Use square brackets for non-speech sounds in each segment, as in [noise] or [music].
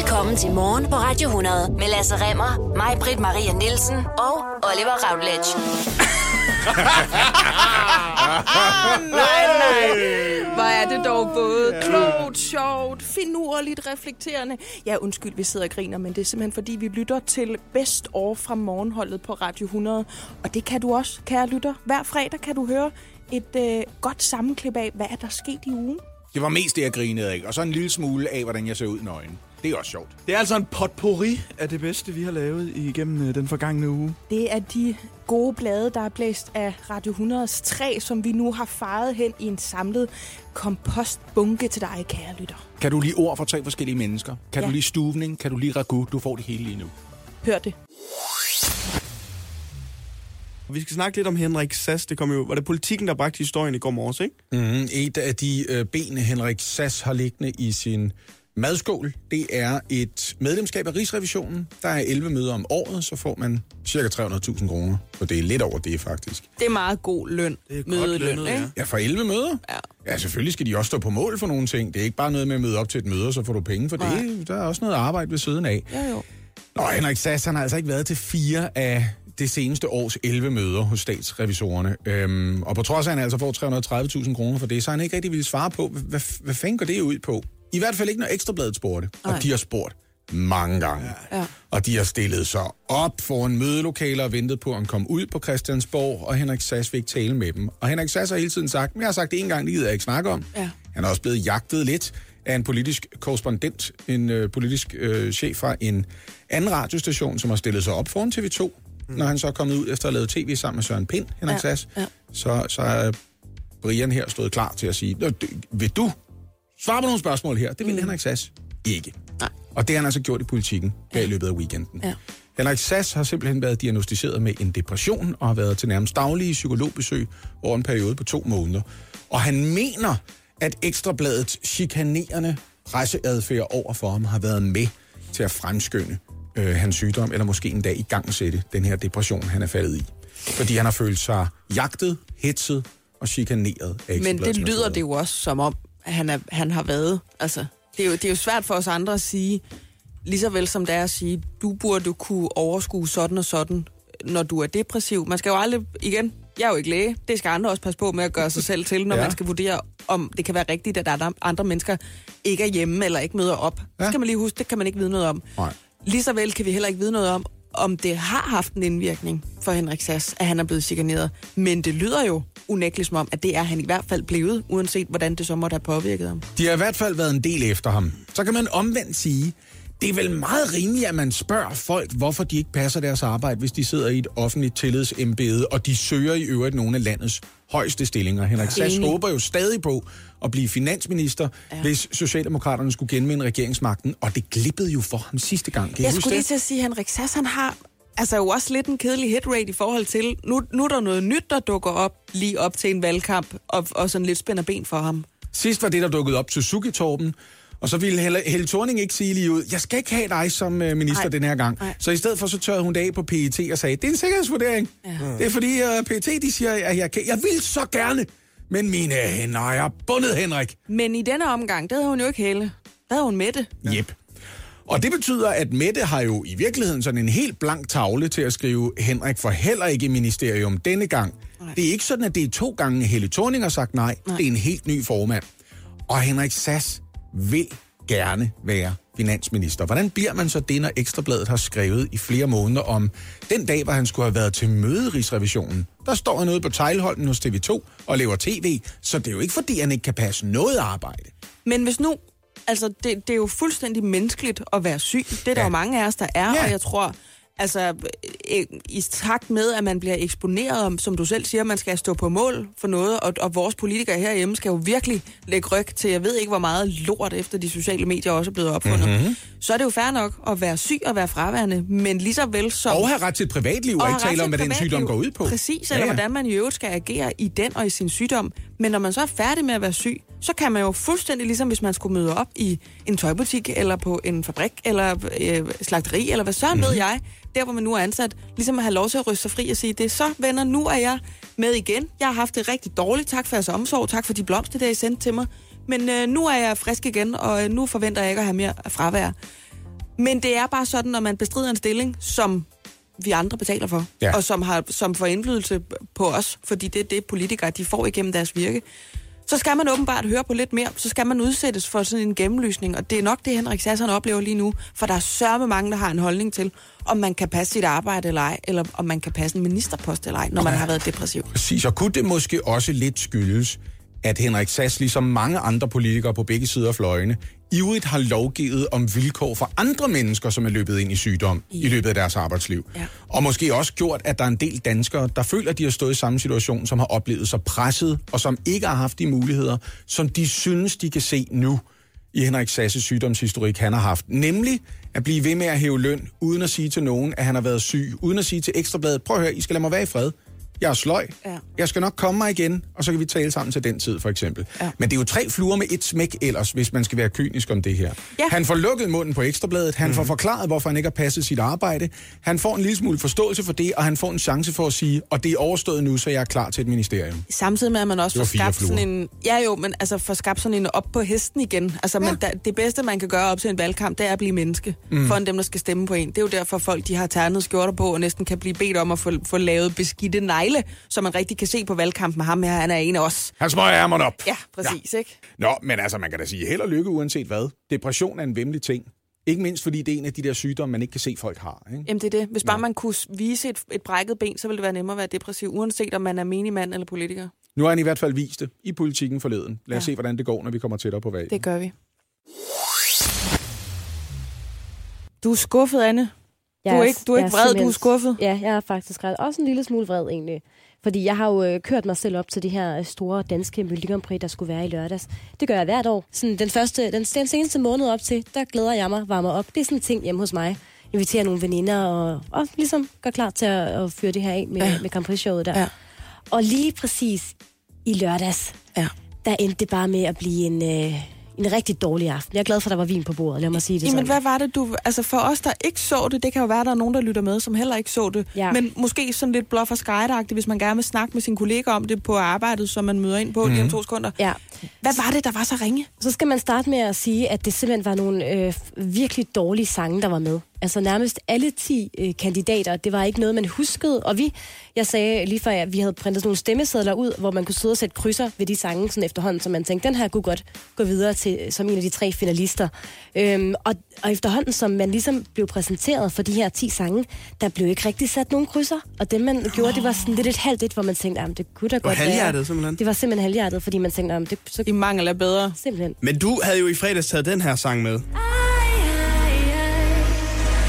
Velkommen til Morgen på Radio 100 med Lasse Remmer, mig, Britt Maria Nielsen og Oliver Routledge. [laughs] Nej, nej. Hvor er det dog både klogt, sjovt, finurligt, reflekterende. Ja, undskyld, vi sidder og griner, men det er simpelthen fordi, vi lytter til Best År fra morgenholdet på Radio 100. Og det kan du også, kære lytter. Hver fredag kan du høre et øh, godt sammenklip af, hvad er der sket i ugen. Det var mest det, jeg grinede af. Og så en lille smule af, hvordan jeg ser ud i nøgen. Det er også sjovt. Det er altså en potpourri af det bedste, vi har lavet igennem øh, den forgangne uge. Det er de gode blade, der er blæst af Radio 100's træ, som vi nu har faret hen i en samlet kompostbunke til dig, kære lytter. Kan du lige ord for tre forskellige mennesker? Kan Ja. du lige stuvning? Kan du lige ragu? Du får det hele lige nu. Hør det. Vi skal snakke lidt om Henrik Sass. Det kom jo, var det politikken, der bragte historien i går morges, ikke? Mm, et af de øh, ben, Henrik Sass har liggende i sin madskål, det er et medlemskab af Rigsrevisionen. Der er 11 møder om året, så får man cirka 300.000 kroner. Så det er lidt over det, faktisk. Det er meget god løn. Det er godt lønnet, ikke? ja. Ja, for 11 møder? Ja. Ja, selvfølgelig skal de også stå på mål for nogle ting. Det er ikke bare noget med at møde op til et møde, og så får du penge for Nej. det. Der er også noget arbejde ved siden af. Jo, jo. Nå, Henrik Sass, han har altså ikke været til fire af det seneste års 11 møder hos statsrevisorerne. Øhm, og på trods af, at han altså får 330.000 kroner for det, så har han ikke rigtig ville svare på, hvad, hvad, hvad fanden går det ud på? I hvert fald ikke, når Ekstrabladet spurgte. Og Nej. de har spurgt mange gange. Ja. Og de har stillet sig op foran mødelokaler og ventet på, at han kom ud på Christiansborg, og Henrik Sass vil ikke tale med dem. Og Henrik Sass har hele tiden sagt, men jeg har sagt det en gang, det gider jeg ikke snakke om. Ja. Han er også blevet jagtet lidt af en politisk korrespondent, en øh, politisk øh, chef fra en anden radiostation, som har stillet sig op foran TV2. Mm. Når han så er kommet ud efter at have lavet tv sammen med Søren Pind, Henrik Ja, Sass, ja. så, så er Brian her stået klar til at sige, "Nå, det- vil du svare på nogle spørgsmål her? Det vil mm. Henrik Sass ikke. Nej. Og det har han altså gjort i politikken her i løbet af weekenden. Ja. Henrik Sass har simpelthen været diagnostiseret med en depression og har været til nærmest daglige psykologbesøg over en periode på to måneder. Og han mener, at Ekstrabladets chikanerende presseadfærd over for ham har været med til at fremskynde øh, hans sygdom, eller måske en dag i gang sætte den her depression, han er faldet i. Fordi han har følt sig jagtet, hetset og chikaneret af Men det lyder det jo også som om, han, er, han har været. Altså, det, er jo, det er jo svært for os andre at sige, lige så vel som det er at sige, du burde kunne overskue sådan og sådan, når du er depressiv. Man skal jo aldrig, igen, jeg er jo ikke læge, det skal andre også passe på med at gøre sig selv til, når Ja. man skal vurdere, om det kan være rigtigt, at der er andre mennesker ikke er hjemme eller ikke møder op. Ja. Så skal man lige huske, det kan man ikke vide noget om. Nej. Lige så vel kan vi heller ikke vide noget om, om det har haft en indvirkning for Henrik Sass, at han er blevet chikaneret. Men det lyder jo unægteligt som om, at det er han i hvert fald blevet, uanset hvordan det så måtte have påvirket ham. De har i hvert fald været en del efter ham. Så kan man omvendt sige, det er vel meget rimeligt, at man spørger folk, hvorfor de ikke passer deres arbejde, hvis de sidder i et offentligt tillidsembede, og de søger i øvrigt nogle af landets højeste stillinger. Henrik Sass håber jo stadig på at blive finansminister, ja. hvis Socialdemokraterne skulle genvinde regeringsmagten, og det glippede jo for ham sidste gang. Kan Jeg skulle lige det? til at sige, at Henrik Sass, han har altså jo også lidt en kedelig hitrate i forhold til, nu, nu er der noget nyt, der dukker op lige op til en valgkamp, og, og sådan lidt spænder ben for ham. Sidst var det, der dukkede op til Suki-Torben, og så ville Helle, Helle Thorning ikke sige lige ud, jeg skal ikke have dig som øh, minister Nej. den her gang. Nej. Så i stedet for, så tørrede hun det af på PET og sagde, det er en sikkerhedsvurdering. Ja. Det er fordi uh, PET, de siger, at jeg, kan, jeg vil så gerne, men mine hænder er bundet, Henrik. Men i denne omgang, der havde hun jo ikke Helle. Der havde hun Mette. Ja. Yep. Og det betyder, at Mette har jo i virkeligheden sådan en helt blank tavle til at skrive Henrik for heller ikke i ministerium denne gang. Nej. Det er ikke sådan, at det er to gange Helle Thorning har sagt nej. nej. Det er en helt ny formand. Og Henrik Sass vil gerne være finansminister. Hvordan bliver man så det, når Ekstrabladet har skrevet i flere måneder om den dag, hvor han skulle have været til møde i Rigsrevisionen? Der står han ude på teglholden hos TV2 og laver tv, så det er jo ikke, fordi han ikke kan passe noget arbejde. Men hvis nu, altså det, det er jo fuldstændig menneskeligt at være syg. Det er der Ja. jo mange af os, der er, Ja. og jeg tror, altså øh, i takt med, at man bliver eksponeret, om, som du selv siger, man skal stå på mål for noget, og, og vores politikere herhjemme skal jo virkelig lægge ryg til, jeg ved ikke, hvor meget lort efter de sociale medier også er blevet opfundet. Mhm. Mm-hmm. Så er det jo fair nok at være syg og være fraværende, men lige så vel som... Og have ret til et privatliv, og, Og ikke tale om, hvad den sygdom går ud på. Præcis, eller ja, hvordan man i øvrigt skal agere i den og i sin sygdom. Men når man så er færdig med at være syg, så kan man jo fuldstændig ligesom hvis man skulle møde op i en tøjbutik, eller på en fabrik, eller øh, slagteri, eller hvad så Mhm. mm. ved jeg, der hvor man nu er ansat, ligesom at have lov til at ryste sig fri og sige, det er så venner, nu er jeg med igen. Jeg har haft det rigtig dårligt, tak for jeres omsorg, tak for de blomster, der I sendte til mig. Men øh, nu er jeg frisk igen, og øh, nu forventer jeg ikke at have mere fravær. Men det er bare sådan, når man bestrider en stilling, som vi andre betaler for, ja. og som, har, som får indflydelse på os, fordi det er det, politikere de får igennem deres virke, så skal man åbenbart høre på lidt mere. Så skal man udsættes for sådan en gennemlysning, og det er nok det, Henrik Sass han oplever lige nu, for der er sørme mange, der har en holdning til, om man kan passe sit arbejde eller ej, eller om man kan passe en ministerpost eller ej, når man har været depressiv. Præcis, og kunne det måske også lidt skyldes, at Henrik Sass, ligesom mange andre politikere på begge sider af fløjene, ivrigt har lovgivet om vilkår for andre mennesker, som er løbet ind i sygdom i løbet af deres arbejdsliv. Ja. Og måske også gjort, at der er en del danskere, der føler, at de har stået i samme situation, som har oplevet sig presset, og som ikke har haft de muligheder, som de synes, de kan se nu i Henrik Sasses sygdomshistorik, han har haft. Nemlig at blive ved med at hæve løn, uden at sige til nogen, at han har været syg, uden at sige til Ekstrabladet, prøv at høre, I skal lade mig være i fred. Jeg er sløj. Ja. Jeg skal nok komme mig igen, og så kan vi tale sammen til den tid, for eksempel. Ja. Men det er jo tre fluer med et smæk ellers, hvis man skal være kynisk om det her. Ja. Han får lukket munden på Ekstrabladet, han mm. får forklaret, hvorfor han ikke har passet sit arbejde, han får en lille smule forståelse for det, og han får en chance for at sige, og det er overstået nu, så jeg er klar til et ministerium. Samtidig med, at man også får skabt fluer. sådan en... Ja jo, men altså får skabt sådan en op på hesten igen. Altså, ja. men da, det bedste, man kan gøre op til en valgkamp, det er at blive menneske. Mm. Foran dem, der skal stemme på en. Det er jo derfor, folk de har ternet skjorter på, og næsten kan blive bedt om at få, få lavet beskidte negle, så man rigtig kan se på valgkampen. Ham her, han er en af os. Han smøger ærmerne op. Ja, præcis, ja. ikke? Nå, men altså, man kan da sige held og lykke uanset hvad. Depression er en vemmelig ting. Ikke mindst fordi det er en af de der sygdomme, man ikke kan se, folk har. Ikke? Jamen det er det. Hvis bare man kunne vise et, et brækket ben, så ville det være nemmere at være depressiv, uanset om man er menigmand eller politiker. Nu har han i hvert fald vist det i politikken forleden. Lad os Ja. se, hvordan det går, når vi kommer tættere på valget. Det gør vi. Du er skuffet, Anne. Jeg Du er ikke- du er ikke vred, du er skuffet. Ja, jeg er faktisk ret. Også en lille smule vred egentlig. Fordi jeg har jo øh, kørt mig selv op til det her øh, store danske Melodi der skulle være i lørdags. Det gør jeg hvert år. Sådan den, første, den, den seneste måned op til, der glæder jeg mig varmer op. Det er sådan en ting hjemme hos mig. Inviterer nogle veninder og, og ligesom gør klar til at, at fyre det her af med, Ja. med Grand Prix-showet der. Ja. Og lige præcis i lørdags, Ja. der endte det bare med at blive en, øh, en rigtig dårlig aften. Jeg er glad for, at der var vin på bordet, lad mig sige det Jamen, sådan. hvad var det, du... Altså, for os, der ikke så det, det kan jo være, der er nogen, der lytter med, som heller ikke så det. Ja. Men måske sådan lidt bluff og skide hvis man gerne vil snakke med sin kollega om det på arbejdet, som man møder ind på mm. lige om to sekunder. Ja. Hvad var det, der var så ringe? Så skal man starte med at sige, at det simpelthen var nogle øh, virkelig dårlige sange, der var med. Altså nærmest alle 10 øh, kandidater, det var ikke noget, man huskede. Og vi, jeg sagde lige før, at vi havde printet sådan nogle stemmesedler ud, hvor man kunne sidde og sætte krydser ved de sange sådan efterhånden, så man tænkte, den her kunne godt gå videre til som en af de tre finalister. Øhm, og, og efterhånden, som man ligesom blev præsenteret for de her 10 sange, der blev ikke rigtig sat nogen krydser. Og det, man gjorde, det var sådan lidt et halvt et, hvor man tænkte, at det kunne da godt være. halvhjertet, simpelthen. Det var simpelthen halvhjertet, fordi man tænkte, at det så I mangel bedre. simpelthen. Men du havde jo i fredags taget den her sang med.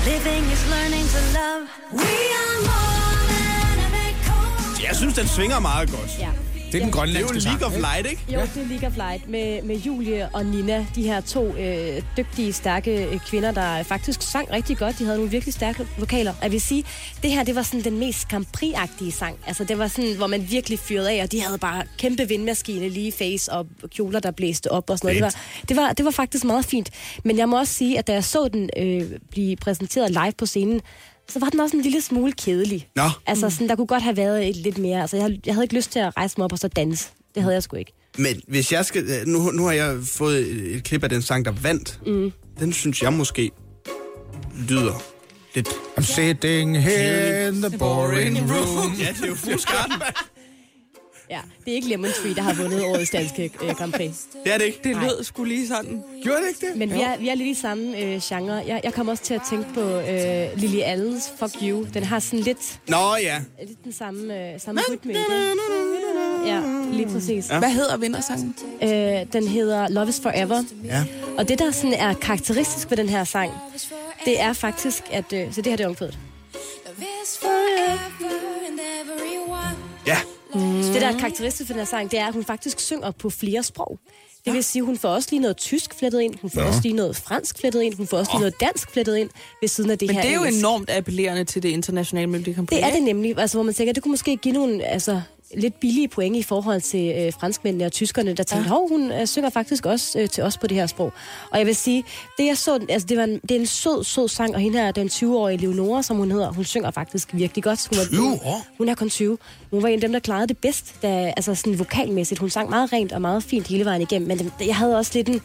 Living is learning to love. We are more than a record. Jeg synes, den svinger meget godt. Ja. Det er den Det er jo grønlandske League sang. of Light, ikke? Jo, det er League of Light med, med Julie og Nina, de her to øh, dygtige, stærke øh, kvinder, der faktisk sang rigtig godt. De havde nogle virkelig stærke vokaler. Jeg vil sige, det her, det var sådan den mest Grand Prix-agtige sang. Altså, det var sådan, hvor man virkelig fyrede af, og de havde bare kæmpe vindmaskine lige face og kjoler, der blæste op og sådan noget. Det var, det, var, det var faktisk meget fint. Men jeg må også sige, at da jeg så den øh, blive præsenteret live på scenen, så var den også en lille smule kedelig. Nå. Altså, sådan, der kunne godt have været et, lidt mere. Altså, jeg, jeg havde ikke lyst til at rejse mig op og så danse. Det havde jeg sgu ikke. Men hvis jeg skal... øh, Nu, nu har jeg fået et klip af den sang, der vandt. Mm. Den synes jeg måske lyder lidt... I'm sitting here in the boring room. Ja, det er jo fuldskærten. [laughs] Ja, det er ikke Lemon Tree, der har vundet årets danske øh, Grand Prix. Det er det ikke. Det lød sgu lige sådan. Gjorde det ikke det? Men vi er, vi er lidt i samme øh, genre. Jeg, jeg kommer også til at tænke på øh, Lily Allens Fuck You. Den har sådan lidt, Nå ja. lidt den samme, øh, samme rytme. i. Ja, lige præcis. Ja. Hvad hedder vindersangen? Øh, den hedder Love is Forever. Ja. Og det, der sådan er karakteristisk ved den her sang, det er faktisk, at... Øh, så det her det er omkvædet. Love is forever. Det, der er karakteristisk for den her sang, det er, at hun faktisk synger på flere sprog. Det vil sige, hun får også lige noget tysk flettet ind, hun får også lige noget fransk flettet ind, hun får også lige noget dansk flettet ind ved siden af det Men her. det er jo engelsk. enormt appellerende til det internationale Melodi Grand Prix. Det er det nemlig, altså, hvor man tænker, det kunne måske give nogle altså, lidt billige point i forhold til øh, franskmændene og tyskerne, der tænkte, hov, hun øh, synger faktisk også øh, til os på det her sprog. Og jeg vil sige, det jeg så, altså, det, var en, det er en sød, sød sang, og hende her, den 20-årige Leonora, som hun hedder, hun synger faktisk virkelig godt. Hun, var, 20 år? Hun er kun 20. Hun var en af dem, der klarede det bedst, da, altså sådan vokalmæssigt. Hun sang meget rent og meget fint hele vejen igennem, men det, jeg havde også lidt en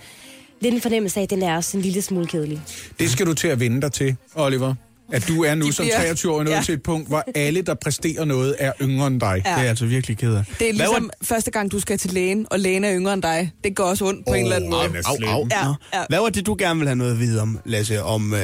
lidt en fornemmelse af, at den er også en lille smule kedelig. Det skal du til at vende dig til, Oliver. At du er nu som bliver- 23-årig nået Ja. til et punkt, hvor alle, der præsterer noget, er yngre end dig. Det er jeg altså virkelig ked af. Det er Hvad var- ligesom første gang, du skal til lægen, og lægen er yngre end dig. Det går også ondt på en eller anden måde. er Au, au. Ja, ja. Hvad var det, du gerne ville have noget at vide om, Lasse, om øh,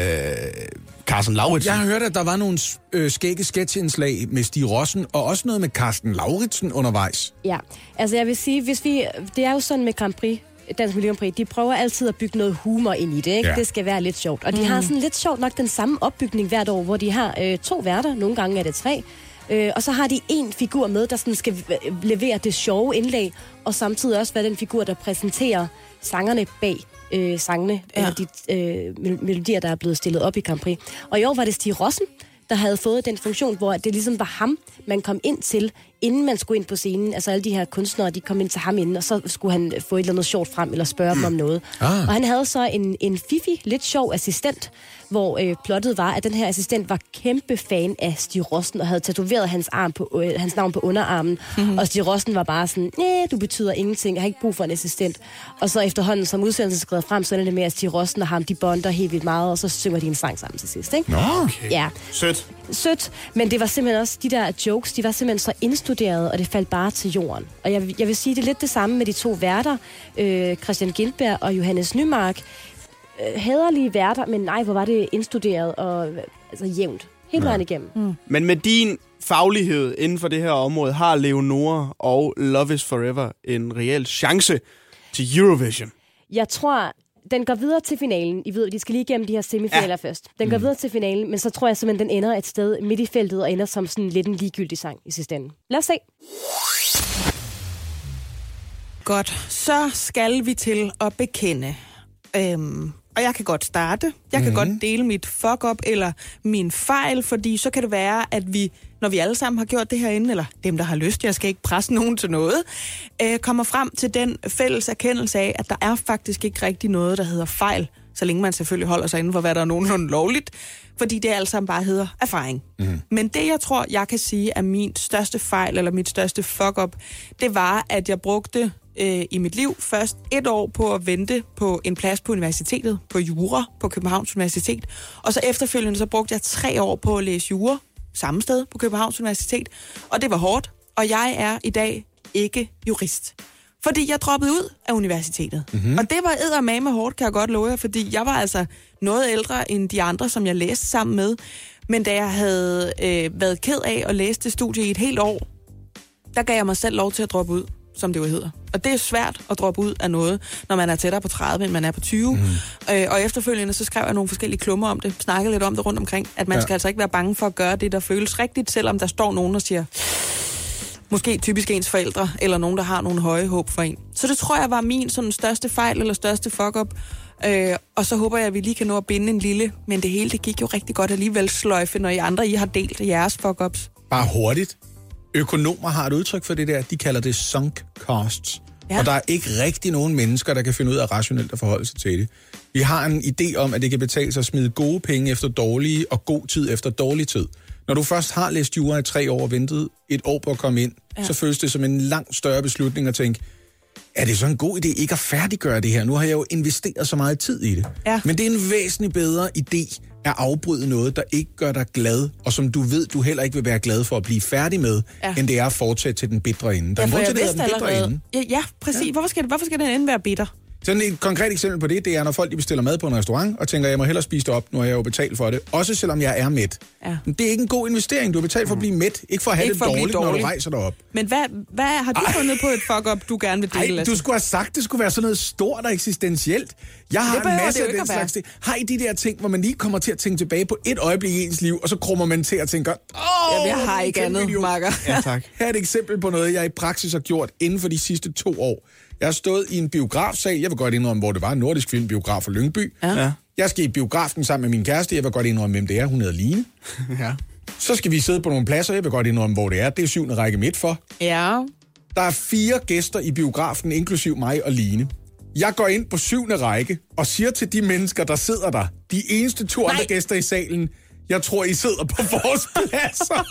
Carsten Lauritsen? Jeg har hørt, at der var nogle øh, skægge sketchindslag med Stig Rossen, og også noget med Carsten Lauritsen undervejs. Ja, altså jeg vil sige, hvis vi, det er jo sådan med Grand Prix, Dansk Miljø Prix, de prøver altid at bygge noget humor ind i det, ikke? Ja. Det skal være lidt sjovt. Og de har sådan lidt sjovt nok den samme opbygning hvert år, hvor de har øh, to værter, nogle gange er det tre, øh, og så har de en figur med, der sådan skal øh, levere det sjove indlæg, og samtidig også være den figur, der præsenterer sangerne bag øh, sangene, ja. eller de øh, mel- melodier, der er blevet stillet op i Grand Prix. Og i år var det Stig Rossen, der havde fået den funktion, hvor det ligesom var ham, man kom ind til, inden man skulle ind på scenen. Altså alle de her kunstnere, de kom ind til ham inden, og så skulle han få et eller andet sjovt frem, eller spørge dem om noget. [clears throat] Ah. Og han havde så en, en fifi, lidt sjov assistent, hvor øh, plottet var, at den her assistent var kæmpe fan af Stig Rossen, og havde tatoveret hans, arm på, øh, hans navn på underarmen. Mm-hmm. Og Stig Rossen var bare sådan, nej, du betyder ingenting, jeg har ikke brug for en assistent. Og så efterhånden, som udsendelsen skrev frem, så er det med, at Stig Rossen og ham, de bonder helt vildt meget, og så synger de en sang sammen til sidst, ikke? Nå, Okay. Ja, Sødt. sødt, men det var simpelthen også, de der jokes, de var simpelthen så indstuderede, og det faldt bare til jorden. Og jeg, jeg vil sige, det er lidt det samme med de to værter, øh, Christian Gindberg og Johannes Nymark. Øh, hæderlige værter, men nej, hvor var det indstuderet og altså, jævnt. Helt vejen igennem. Mm. Men med din faglighed inden for det her område, har Leonora og Love is Forever en reel chance til Eurovision. Jeg tror, den går videre til finalen. I ved, de skal lige igennem de her semifinaler ja. først. Den går videre til finalen, men så tror jeg simpelthen, den ender et sted midt i feltet og ender som sådan lidt en ligegyldig sang i sidste ende. Lad os se. Godt, så skal vi til at bekende. Øhm, og jeg kan godt starte. Jeg kan godt dele mit fuck-up eller min fejl, fordi så kan det være, at vi, når vi alle sammen har gjort det herinde, eller dem, der har lyst, jeg skal ikke presse nogen til noget, øh, kommer frem til den fælles erkendelse af, at der er faktisk ikke rigtig noget, der hedder fejl, så længe man selvfølgelig holder sig inden for, hvad der er nogenlunde lovligt, fordi det alt sammen bare hedder erfaring. Mm. Men det, jeg tror, jeg kan sige, er min største fejl, eller mit største fuck-up, det var, at jeg brugte øh, i mit liv først et år på at vente på en plads på universitetet, på jura på Københavns Universitet. Og så efterfølgende så brugte jeg tre år på at læse jura samme sted på Københavns Universitet. Og det var hårdt, og jeg er i dag ikke jurist. Fordi jeg droppede ud af universitetet. Mm-hmm. Og det var eddermame hårdt, kan jeg godt love jer, fordi jeg var altså noget ældre end de andre, som jeg læste sammen med. Men da jeg havde øh, været ked af at læse det studie i et helt år, der gav jeg mig selv lov til at droppe ud, som det jo hedder. Og det er svært at droppe ud af noget, når man er tættere på 30, end man er på 20. Mm. Øh, og efterfølgende så skrev jeg nogle forskellige klummer om det, snakkede lidt om det rundt omkring, at man Ja. skal altså ikke være bange for at gøre det, der føles rigtigt, selvom der står nogen, der siger, måske typisk ens forældre, eller nogen, der har nogle høje håb for en. Så det tror jeg var min sådan, største fejl eller største fuck-up. Øh, og så håber jeg, at vi lige kan nå at binde en lille, men det hele det gik jo rigtig godt alligevel sløjfe, når I andre I har delt jeres fuck-ups. bare hurtigt. Økonomer har et udtryk for det der. De kalder det sunk costs. Ja. Og der er ikke rigtig nogen mennesker, der kan finde ud af rationelt at forholde sig til det. Vi har en idé om, at det kan betale sig at smide gode penge efter dårlige, og god tid efter dårlig tid. Når du først har læst jura i tre år og ventet et år på at komme ind, ja. så føles det som en langt større beslutning at tænke, er det så en god idé ikke at færdiggøre det her? Nu har jeg jo investeret så meget tid i det. Ja. Men det er en væsentlig bedre idé at afbryde noget, der ikke gør dig glad, og som du ved, du heller ikke vil være glad for at blive færdig med, ja. End det er at fortsætte til den bitre ende. Der er Ja, en grund til, det den bitre ende. Ja, ja præcis. Ja. Hvorfor, skal det, hvorfor skal den ende være bitter? Sådan et konkret eksempel på det, det er, når folk de bestiller mad på en restaurant, og tænker, jeg må hellere spise det op, nu har jeg jo betalt for det. Også selvom jeg er mæt. Ja. Men det er ikke en god investering. Du har betalt for at blive mæt, ikke for at have Ikke det dårligt, når du dårlig. rejser dig op. Men hvad, hvad har du fundet på et fuck-up, du gerne vil dele? Ej, du skulle have sagt, det skulle være sådan noget stort og eksistentielt. Jeg har en masse af ikke den slags ting. Har I de der ting, hvor man lige kommer til at tænke tilbage på et øjeblik i ens liv, og så krummer man til at tænke, åh, Jamen, jeg har ikke andet, idiot." Marker. Ja, tak. Her er et eksempel på noget, jeg i praksis har gjort inden for de sidste to år. Jeg har stået i en biografsal. Jeg vil godt indrømme, hvor det var. En nordisk filmbiograf for Lyngby. Ja. Jeg skal i biografen sammen med min kæreste. Jeg vil godt indrømme, hvem det er. Hun hedder Line. [laughs] ja. Så skal vi sidde på nogle pladser. Jeg vil godt indrømme, hvor det er. Det er syvende række midt for. Ja. Der er fire gæster i biografen, inklusiv mig og Line. Jeg går ind på syvende række og siger til de mennesker, der sidder der, de eneste to andre gæster i salen, Jeg tror, I sidder på vores pladser.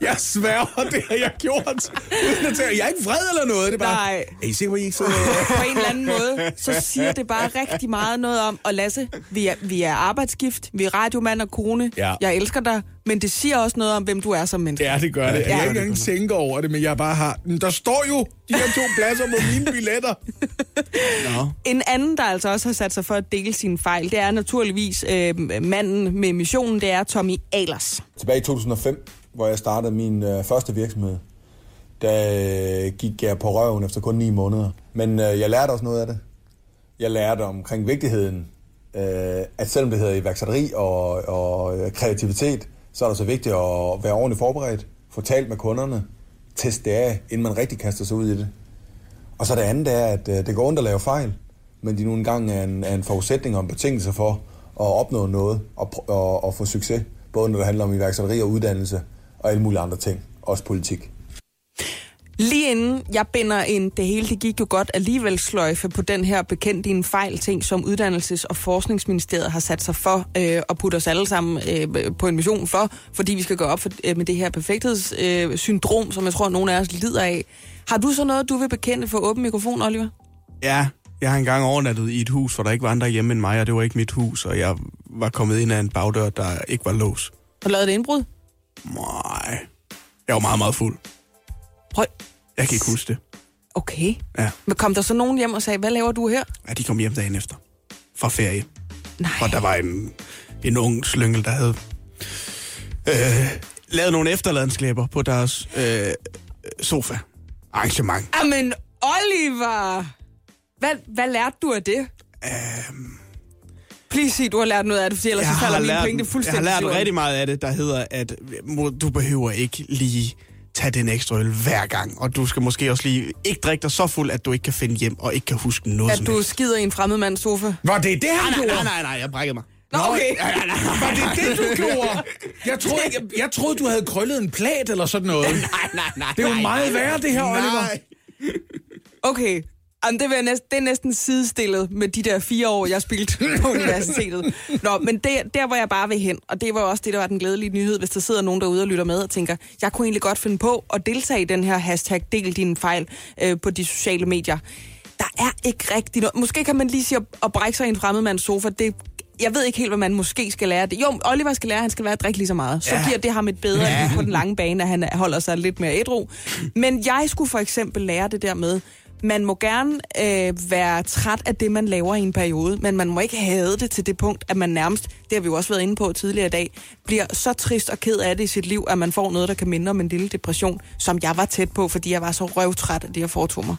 Jeg sværger, det har jeg gjort. Uden at tage- Jeg er ikke vred eller noget. Det er bare, Nej. Er I sikre på, I ikke sidder? på en eller anden måde, så siger det bare rigtig meget noget om, og Lasse, vi er, vi er arbejdsgift, vi er radiomand og kone, Ja. jeg elsker dig, men det siger også noget om, hvem du er som menneske. Ja, det gør det. Jeg Ja. kan ikke engang tænke over det, men jeg bare har... Men Der står jo de her to pladser på mine billetter. [laughs] Nå. En anden, der altså også har sat sig for at dele sine fejl, det er naturligvis øh, manden med missionen, det er Tommy Alers. Tilbage i 2005, hvor jeg startede min øh, første virksomhed, der øh, gik jeg på røven efter kun ni måneder. Men øh, jeg lærte også noget af det. Jeg lærte omkring vigtigheden, øh, at selvom det hedder iværksætteri og, og øh, kreativitet, så er det så vigtigt at være ordentligt forberedt, få talt med kunderne, teste det af, inden man rigtig kaster sig ud i det. Og så det andet er, at øh, det går ondt at lave fejl, men de nu engang er en, er en forudsætning og en betingelse for at opnå noget og, pr- og, og få succes. Både når det handler om iværksætteri og uddannelse og alle mulige andre ting. Også politik. Lige inden jeg binder en, det hele det gik jo godt alligevel sløjfe på den her bekendt i en fejl ting, som Uddannelses- og Forskningsministeriet har sat sig for øh, og putte os alle sammen øh, på en mission for, fordi vi skal gå op for, øh, med det her perfekthedssyndrom, øh, syndrom, som jeg tror, nogle af os lider af. Har du så noget, du vil bekende for åben mikrofon, Oliver? Ja, jeg har engang overnattet i et hus, hvor der ikke var andre hjemme end mig, og det var ikke mit hus, og jeg var kommet ind af en bagdør, der ikke var lås. Har du lavet et indbrud? Nej. Jeg var meget, meget fuld. Prøv. Jeg kan ikke huske det. Okay. Ja. Men kom der så nogen hjem og sagde, hvad laver du her? ja, de kom hjem dagen efter. Fra ferie. Nej. Og der var en, en ung slyngel, der havde øh, lavet nogle efterladensklæber på deres øh, sofa. Arrangement. Jamen, Oliver! Hvad, hvad lærte du af det? Øhm, Please sig, du har lært noget af det, for ellers så falder min pointe jeg har fuldstændig lært rigtig meget af det, der hedder, at må- du behøver ikke lige tage den ekstra øl hver gang. Og du skal måske også lige ikke drikke dig så fuld, at du ikke kan finde hjem og ikke kan huske noget At som du helst. skider i en fremmed mands sofa. Var det det, han Nej, gjorde? nej, nej, nej, jeg brækkede mig. Nå, okay. Var det det, du gjorde? Jeg troede, [laughs] jeg, jeg troede du havde krøllet en plat eller sådan noget. [laughs] Nej, nej, nej. Det er jo meget værre, det her, Oliver. Nej. Okay. Jamen, det, vil jeg næsten, det er næsten sidestillet med de der fire år, jeg spildte på [laughs] universitetet. Nå, men det, der hvor jeg bare vil hen, og det var også det, der var den glædelige nyhed, hvis der sidder nogen derude og lytter med og tænker, jeg kunne egentlig godt finde på at deltage i den her hashtag, del din fejl øh, på de sociale medier. Der er ikke rigtig noget. Måske kan man lige sige at, at brække sig i en fremmedmands sofa. Det, jeg ved ikke helt, hvad man måske skal lære det. Jo, Oliver skal lære, han skal være at drikke lige så meget. Så Ja. giver det ham et bedre ja. på den lange bane, at han holder sig lidt mere ædru. Men jeg skulle for eksempel lære det der med, man må gerne øh, være træt af det, man laver i en periode, men man må ikke have det til det punkt, at man nærmest, det har vi jo også været inde på tidligere i dag, bliver så trist og ked af det i sit liv, at man får noget, der kan minde om en lille depression, som jeg var tæt på, fordi jeg var så røvtræt af det, jeg foretog mig.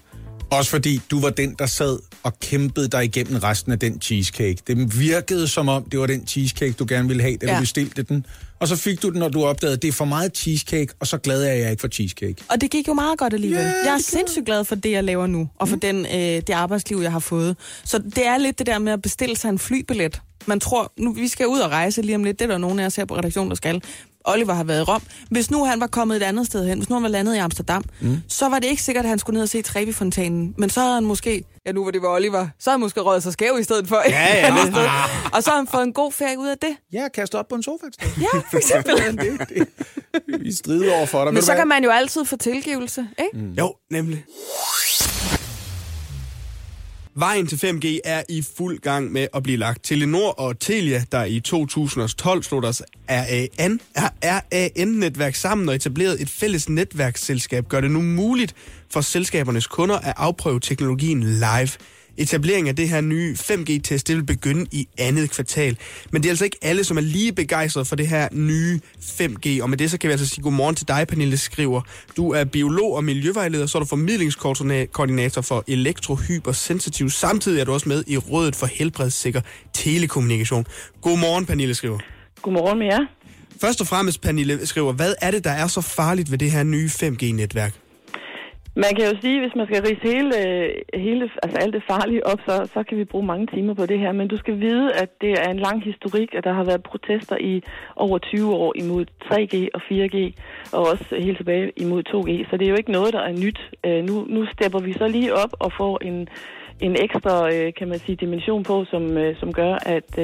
Også fordi du var den, der sad og kæmpede dig igennem resten af den cheesecake. Det virkede som om, det var den cheesecake, du gerne ville have, da Ja. du bestilte den. Og så fik du den, når du opdagede, at det er for meget cheesecake, og så glad er jeg ikke for cheesecake. Og det gik jo meget godt alligevel. Yeah, jeg er sindssygt glad for det, jeg laver nu, og for den, øh, det arbejdsliv, jeg har fået. Så det er lidt det der med at bestille sig en flybillet. Man tror, nu vi skal ud og rejse lige om lidt, det er der nogen af os her på redaktionen, der skal. Oliver har været i Rom. Hvis nu han var kommet et andet sted hen, hvis nu han var landet i Amsterdam, mm. så var det ikke sikkert, at han skulle ned og se Trevi-fontænen. Men så havde han måske, ja nu var det var Oliver, så havde han måske røget sig skæv i stedet for. Ja, ja, [laughs] det- sted. Og så har han fået en god ferie ud af det. Ja, kaste op på en sofa et sted. Ja, for eksempel. [laughs] det, det, vi strider over for dig. Men så kan man jo altid få tilgivelse, ikke? Mm. Jo, nemlig. Vejen til 5G er i fuld gang med at blive lagt. Telenor og Telia, der i 2012 slog deres RAN, RAN-netværk sammen og etablerede et fælles netværksselskab, gør det nu muligt for selskabernes kunder at afprøve teknologien live. Etableringen af det her nye 5G-test, det vil begynde i andet kvartal. Men det er altså ikke alle, som er lige begejstrede for det her nye 5G. Og med det så kan vi altså sige godmorgen til dig, Pernille Skriver. Du er biolog og miljøvejleder, så er du formidlingskoordinator for elektrohypersensitiv. Samtidig er du også med i Rådet for Helbredssikker Telekommunikation. Godmorgen, Pernille Skriver. Godmorgen med jer. Først og fremmest, Pernille Skriver, hvad er det, der er så farligt ved det her nye 5G-netværk? Man kan jo sige, hvis man skal rise hele, hele, altså alt det farlige op, så, så kan vi bruge mange timer på det her. Men du skal vide, at det er en lang historik, at der har været protester i over 20 år imod 3G og 4G, og også helt tilbage imod 2G. Så det er jo ikke noget, der er nyt. Øh, nu, nu stepper vi så lige op og får en, en ekstra, øh, kan man sige, dimension på, som, øh, som gør, at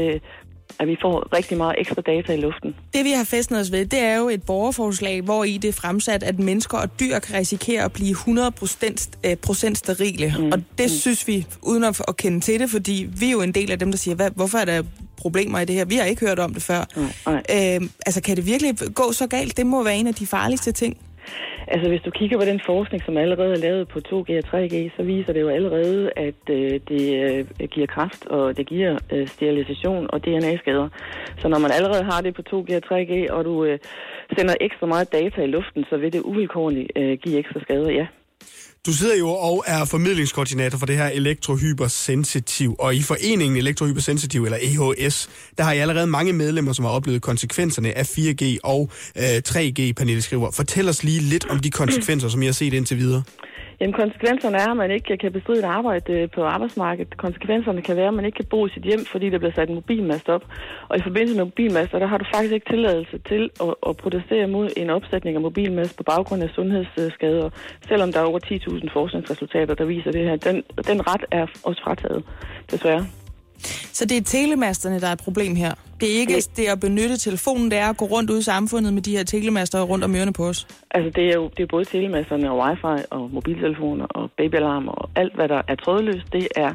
at vi får rigtig meget ekstra data i luften. Det vi har festnet os ved, det er jo et borgerforslag, hvor i det er fremsat, at mennesker og dyr kan risikere at blive 100 procent, øh, procent sterile. Mm. Og det synes vi, uden at, at kende til det, fordi vi er jo en del af dem, der siger, Hvad, hvorfor er der problemer i det her? Vi har ikke hørt om det før. Mm, nej. Øh, altså kan det virkelig gå så galt? Det må være en af de farligste ting. Altså hvis du kigger på den forskning, som allerede er lavet på 2G og 3G, så viser det jo allerede, at øh, det øh, giver kraft, og det giver øh, sterilisation og DNA-skader. Så når man allerede har det på 2G og 3G, og du øh, sender ekstra meget data i luften, så vil det uvilkårligt øh, give ekstra skader, ja. Du sidder jo og er formidlingskoordinator for det her elektrohypersensitiv, og i foreningen Elektrohypersensitiv, eller EHS, der har I allerede mange medlemmer, som har oplevet konsekvenserne af 4G og øh, 3G, Pernille skriver. Fortæl os lige lidt om de konsekvenser, som I har set indtil videre. Jamen konsekvenserne er, at man ikke kan bestride et arbejde øh, på arbejdsmarkedet. Konsekvenserne kan være, at man ikke kan bo i sit hjem, fordi der bliver sat en mobilmast op. Og i forbindelse med mobilmaster, der har du faktisk ikke tilladelse til at, at protestere mod en opsætning af mobilmast på baggrund af sundhedsskader, selvom der er over 10.000 forskningsresultater, der viser det her. Den, den ret er også frataget, desværre. Så det er telemasterne, der er et problem her. Det er ikke det at benytte telefonen, det er at gå rundt ud i samfundet med de her telemaster rundt om ørerne på os. Altså det er jo det er både telemasterne og wifi og mobiltelefoner og babyalarm og alt, hvad der er trådløst, det er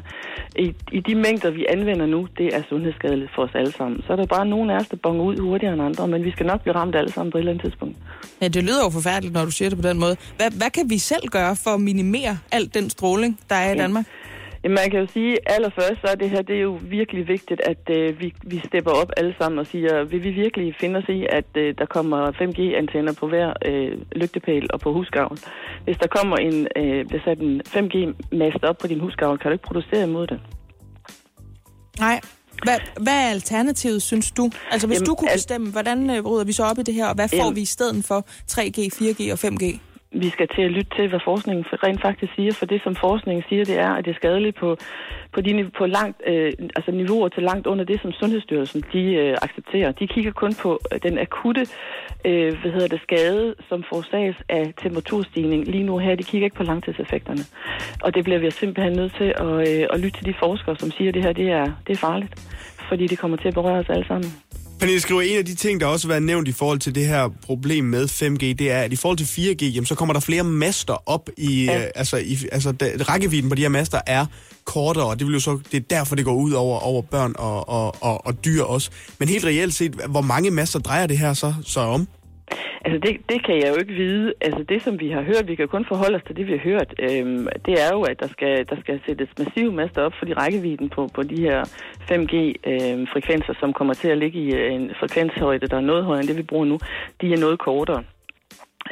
i, i de mængder, vi anvender nu, det er sundhedsskadeligt for os alle sammen. Så er der bare nogen af os, der bonger ud hurtigere end andre, men vi skal nok blive ramt alle sammen på et eller andet tidspunkt. Ja, det lyder jo forfærdeligt, når du siger det på den måde. Hvad, hvad kan vi selv gøre for at minimere al den stråling, der er i Danmark? Jamen, man kan jo sige, allerførst, så er det her, det er jo virkelig vigtigt, at øh, vi, vi stepper op alle sammen og siger, vil vi virkelig finde os i, at øh, der kommer 5G-antenner på hver øh, lygtepæl og på husgavn? Hvis der kommer en, øh, bliver sat en 5G-mast op på din husgavn, kan du ikke producere imod det. Nej. Hvad, hvad er alternativet, synes du? Altså, hvis Jamen, du kunne bestemme, hvordan øh, rydder vi så op i det her, og hvad får Jamen- vi i stedet for 3G, 4G og 5G? Vi skal til at lytte til, hvad forskningen rent faktisk siger, for det, som forskningen siger, det er, at det er skadeligt på, på, de, på langt, øh, altså niveauer til langt under det, som Sundhedsstyrelsen de, øh, accepterer. De kigger kun på øh, den akutte øh, hvad hedder det, skade, som forårsages af temperaturstigning lige nu her. De kigger ikke på langtidseffekterne. Og det bliver vi simpelthen nødt til at, øh, at lytte til de forskere, som siger, at det her det er, det er farligt, fordi det kommer til at berøre os alle sammen. Pernille skriver, en af de ting, der også har været nævnt i forhold til det her problem med 5G, det er, at i forhold til 4G, jamen, så kommer der flere master op i, Ja. øh, altså, i altså da, rækkevidden på de her master er kortere, og det, vil jo så, det er derfor, det går ud over, over børn og, og, og, og dyr også. Men helt reelt set, hvor mange master drejer det her så, så om? Altså det, det kan jeg jo ikke vide. Altså det, som vi har hørt, vi kan kun forholde os til det, vi har hørt, øhm, det er jo, at der skal, der skal sættes massive master op for de rækkevidden på, på de her 5G-frekvenser, øhm, som kommer til at ligge i øh, en frekvenshøjde, der er noget højere end det, vi bruger nu. De er noget kortere.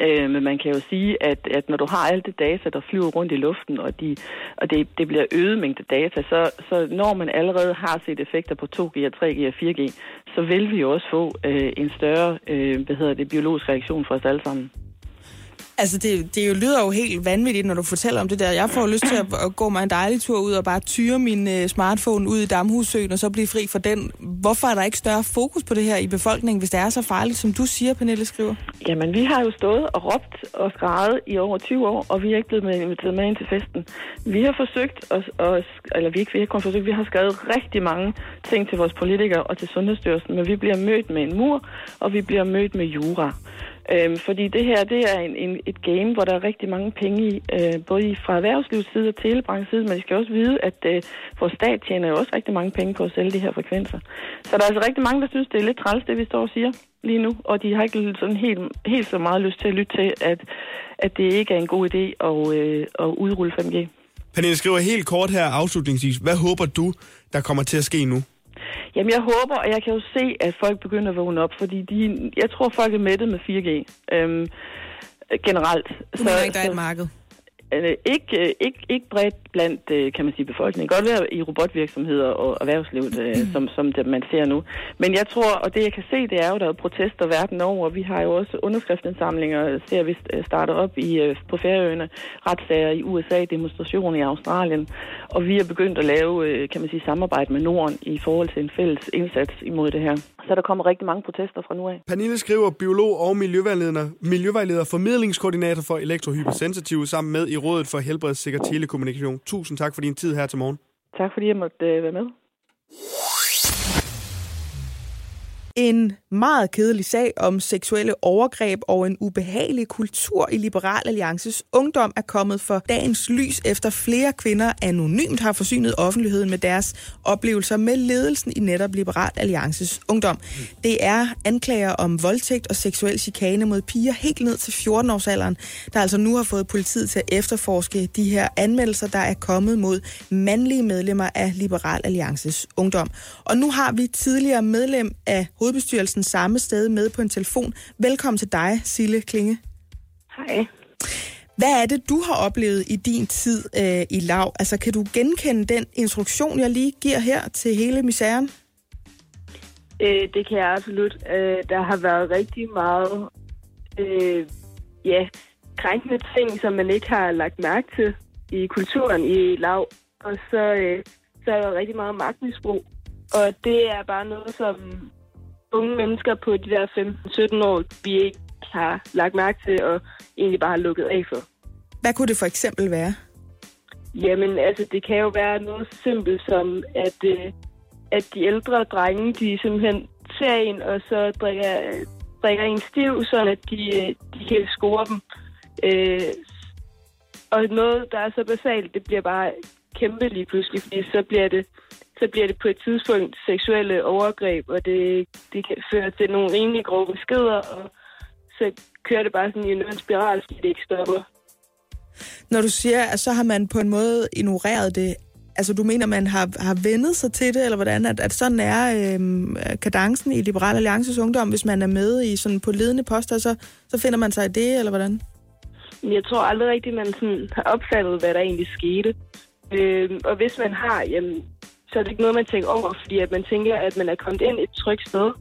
Øh, men man kan jo sige, at, at når du har alt det data, der flyver rundt i luften, og, de, og det, det bliver øget mængde data, så, så når man allerede har set effekter på 2G, 3G og 4G, så vil vi jo også få øh, en større øh, hvad hedder det, biologisk reaktion fra os alle sammen. Altså, det, det jo lyder jo helt vanvittigt, når du fortæller om det der. Jeg får lyst til at, at gå mig en dejlig tur ud og bare tyre min uh, smartphone ud i Damhussøen og så blive fri for den. Hvorfor er der ikke større fokus på det her i befolkningen, hvis det er så farligt, som du siger, Pernille skriver? Jamen, vi har jo stået og råbt og skrejet i over 20 år, og vi er ikke blevet med, inviteret med ind til festen. Vi har forsøgt, at, at, eller vi, ikke, vi har ikke kun forsøgt, vi har skrevet rigtig mange ting til vores politikere og til Sundhedsstyrelsen, men vi bliver mødt med en mur, og vi bliver mødt med jura. Øhm, fordi det her, det er en, en, et game, hvor der er rigtig mange penge i, øh, både i, fra erhvervslivets side og telebranchens side, men I skal også vide, at øh, vores stat tjener jo også rigtig mange penge på at sælge de her frekvenser. Så der er altså rigtig mange, der synes, det er lidt træls, det vi står og siger lige nu, og de har ikke sådan helt, helt så meget lyst til at lytte til, at, at det ikke er en god idé at, øh, at udrulle 5G. Pernille skriver helt kort her afslutningsvis. Hvad håber du, der kommer til at ske nu? Jamen, jeg håber, og jeg kan jo se, at folk begynder at vågne op, fordi de, jeg tror, folk er mættet med 4G øhm, generelt. Du mener ikke, der er et marked? Øh, ikke, øh, ikke, ikke bredt blandt, øh, kan man sige, befolkningen. Godt være i robotvirksomheder og erhvervslivet, øh, som, som det, man ser nu. Men jeg tror, og det jeg kan se, det er jo, der er protester verden over. Vi har jo også underskriftsindsamlinger, ser vi starter op i, øh, på Færøerne, retssager i USA, demonstrationer i Australien. Og vi er begyndt at lave, kan man sige, samarbejde med Norden i forhold til en fælles indsats imod det her. Så der kommer rigtig mange protester fra nu af. Pernille skriver, biolog og miljøvejleder, miljøvejleder formidlingskoordinator for elektrohypersensitive sammen med i Rådet for Helbredssikker Telekommunikation. Tusind tak for din tid her til morgen. Tak fordi jeg måtte øh, være med. En meget kedelig sag om seksuelle overgreb og en ubehagelig kultur i Liberal Alliances ungdom er kommet for dagens lys, efter flere kvinder anonymt har forsynet offentligheden med deres oplevelser med ledelsen i netop Liberal Alliances ungdom. Det er anklager om voldtægt og seksuel chikane mod piger helt ned til 14-årsalderen, der altså nu har fået politiet til at efterforske de her anmeldelser, der er kommet mod mandlige medlemmer af Liberal Alliances ungdom. Og nu har vi tidligere medlem af hovedbestyrelsen samme sted med på en telefon. Velkommen til dig, Sille Klinge. Hej. Hvad er det, du har oplevet i din tid øh, i lav? Altså, kan du genkende den instruktion, jeg lige giver her til hele misæren? Øh, det kan jeg absolut. Øh, der har været rigtig meget øh, ja, krænkende ting, som man ikke har lagt mærke til i kulturen i lav. Og så, øh, så er der rigtig meget magtmisbrug. Og det er bare noget, som unge mennesker på de der 15-17 år, vi ikke har lagt mærke til og egentlig bare har lukket af for. Hvad kunne det for eksempel være? Jamen, altså, det kan jo være noget simpelt som, at, øh, at de ældre drenge, de simpelthen ser en, og så drikker, drikker en stiv, så at de, øh, de kan score dem. Øh, og noget, der er så basalt, det bliver bare kæmpe lige pludselig, fordi så bliver det, så bliver det på et tidspunkt seksuelle overgreb, og det, det kan føre til nogle rimelig grove beskeder, og så kører det bare sådan i en spiral, fordi det ikke stopper. Når du siger, at så har man på en måde ignoreret det, altså du mener, man har, har vendet sig til det, eller hvordan? At, at sådan er øhm, kadencen i Liberal Alliances Ungdom, hvis man er med i sådan på ledende poster, så, så finder man sig i det, eller hvordan? Jeg tror aldrig rigtigt, man sådan har opfattet, hvad der egentlig skete. Øhm, og hvis man har, jamen, så er det ikke noget, man tænker over, fordi at man tænker, at man er kommet ind et trygt sted,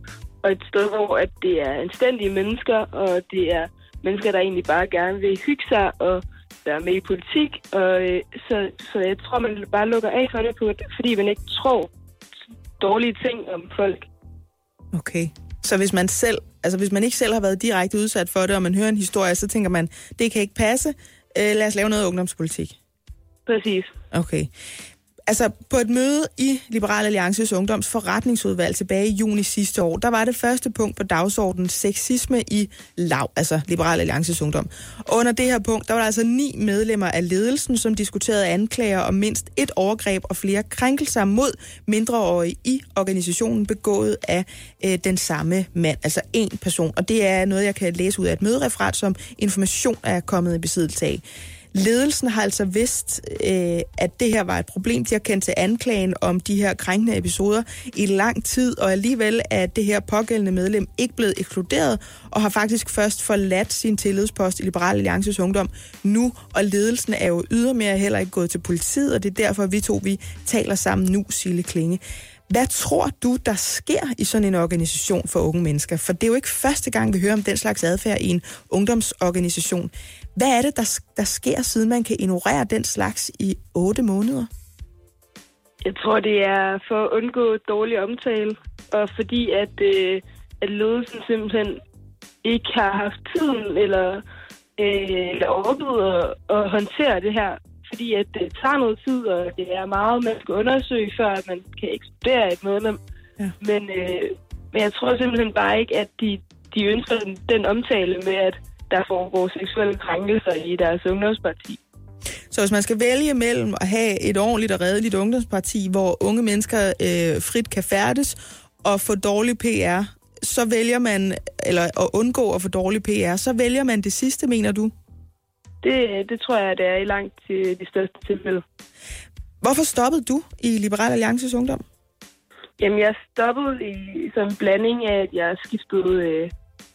og et sted, hvor at det er anstændige mennesker, og det er mennesker, der egentlig bare gerne vil hygge sig og være med i politik. Og, øh, så, så jeg tror, man bare lukker af for det, på, fordi man ikke tror dårlige ting om folk. Okay. Så hvis man selv, altså hvis man ikke selv har været direkte udsat for det, og man hører en historie, så tænker man, det kan ikke passe, øh, lad os lave noget ungdomspolitik. Præcis. Okay. Altså, på et møde i Liberal Alliances Ungdoms forretningsudvalg tilbage i juni sidste år, der var det første punkt på dagsordenen sexisme i lav, altså Liberal Alliances Ungdom. Og under det her punkt, der var der altså ni medlemmer af ledelsen, som diskuterede anklager om mindst et overgreb og flere krænkelser mod mindreårige i organisationen begået af øh, den samme mand, altså en person. Og det er noget, jeg kan læse ud af et mødereferat, som information er kommet i besiddelse af. Ledelsen har altså vidst, øh, at det her var et problem. De har kendt til anklagen om de her krænkende episoder i lang tid, og alligevel er det her pågældende medlem ikke blevet ekskluderet, og har faktisk først forladt sin tillidspost i Liberal Alliances Ungdom nu, og ledelsen er jo ydermere heller ikke gået til politiet, og det er derfor, vi to vi taler sammen nu, Sille Klinge. Hvad tror du, der sker i sådan en organisation for unge mennesker? For det er jo ikke første gang, vi hører om den slags adfærd i en ungdomsorganisation. Hvad er det, der, der sker, siden man kan ignorere den slags i otte måneder? Jeg tror, det er for at undgå dårlig omtale, og fordi at, øh, at ledelsen simpelthen ikke har haft tiden eller, øh, eller overbud at, at håndtere det her. Fordi at det tager noget tid, og det er meget, man skal undersøge, før man kan ekskludere et medlem. Ja. Men, øh, men jeg tror simpelthen bare ikke, at de, de ønsker den, den omtale med, at der foregår seksuelle krænkelser i deres ungdomsparti. Så hvis man skal vælge mellem at have et ordentligt og redeligt ungdomsparti, hvor unge mennesker øh, frit kan færdes og få dårlig PR, så vælger man, eller at undgå at få dårlig PR, så vælger man det sidste, mener du? Det, det tror jeg, det er i langt til de største tilfælde. Hvorfor stoppede du i Liberal Alliances Ungdom? Jamen, jeg stoppede i sådan en blanding af, at jeg skiftede, øh,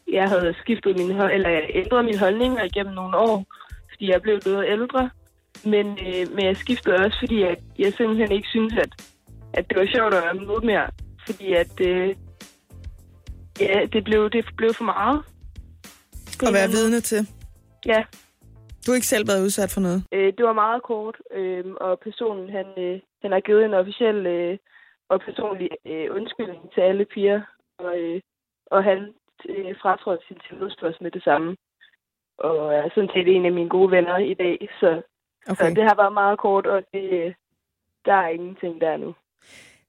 jeg havde skiftet min, eller jeg ændrede mine holdninger igennem nogle år, fordi jeg blev noget ældre. Men, øh, men jeg skiftede også, fordi jeg, jeg simpelthen ikke synes, at, at det var sjovt at være med mere. Fordi at, øh, ja, det blev, det blev for meget. At være vidne til? Ja, Du har ikke selv været udsat for noget? Øh, det var meget kort, øh, og personen han, øh, han har givet en officiel øh, og personlig øh, undskyldning til alle piger, og, øh, og han øh, fratrådte sin tillidspost med det samme. Og er sådan set en af mine gode venner i dag, så, okay. så det har været meget kort, og det, øh, der er ingenting der nu.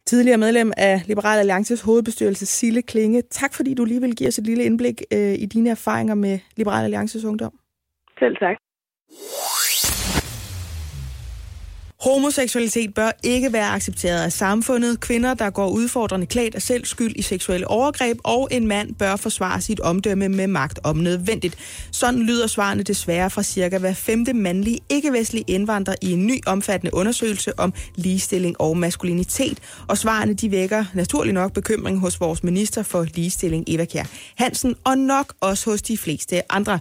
Tidligere medlem af Liberal Alliances hovedbestyrelse, Sille Klinge. Tak fordi du lige vil give os et lille indblik øh, i dine erfaringer med Liberal Alliances ungdom. Selv tak. Homoseksualitet bør ikke være accepteret af samfundet. Kvinder, der går udfordrende klædt, er selv skyld i seksuelle overgreb, og en mand bør forsvare sit omdømme med magt om nødvendigt. Sådan lyder svarene desværre fra cirka hver femte mandlige ikke-vestlige indvandrer i en ny omfattende undersøgelse om ligestilling og maskulinitet. Og svarene de vækker naturlig nok bekymring hos vores minister for ligestilling, Eva Kjær Hansen, og nok også hos de fleste andre.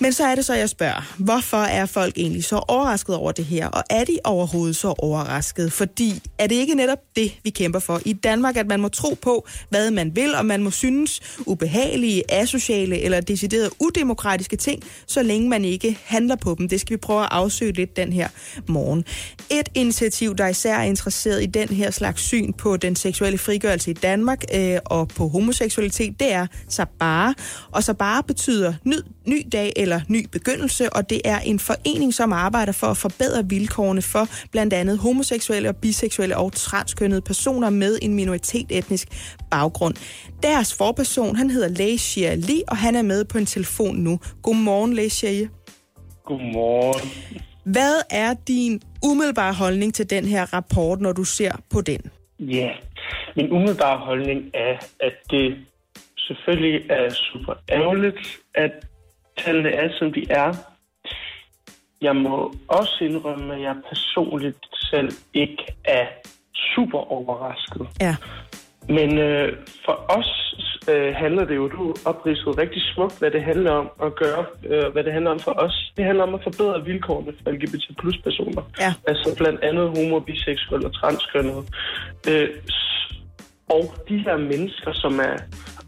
Men så er det så, jeg spørger, hvorfor er folk egentlig så overrasket over det her? Og er de overhovedet så overrasket? Fordi er det ikke netop det, vi kæmper for i Danmark, at man må tro på, hvad man vil, og man må synes ubehagelige, asociale eller decideret udemokratiske ting, så længe man ikke handler på dem. Det skal vi prøve at afsøge lidt den her morgen. Et initiativ, der især er interesseret i den her slags syn på den seksuelle frigørelse i Danmark øh, og på homoseksualitet, det er Sabara. Og Sabara betyder ny, ny dag eller ny begyndelse, og det er en forening, som arbejder for at forbedre vilkårene for blandt andet homoseksuelle og biseksuelle og transkønnede personer med en minoritet etnisk baggrund. Deres forperson, han hedder Lei Xia Li, og han er med på en telefon nu. Godmorgen, Lei Xia. Godmorgen. Hvad er din umiddelbare holdning til den her rapport, når du ser på den? Ja, min umiddelbare holdning er, at det selvfølgelig er super ærgerligt, at tallene er, som de er. Jeg må også indrømme, at jeg personligt selv ikke er super overrasket. Ja. Men øh, for os øh, handler det jo, du opridsede rigtig smukt, hvad det handler om at gøre, øh, hvad det handler om for os. Det handler om at forbedre vilkårene for LGBT plus personer. Ja. Altså blandt andet homo, biseksuelle og transkønnede. Øh, og de her mennesker, som er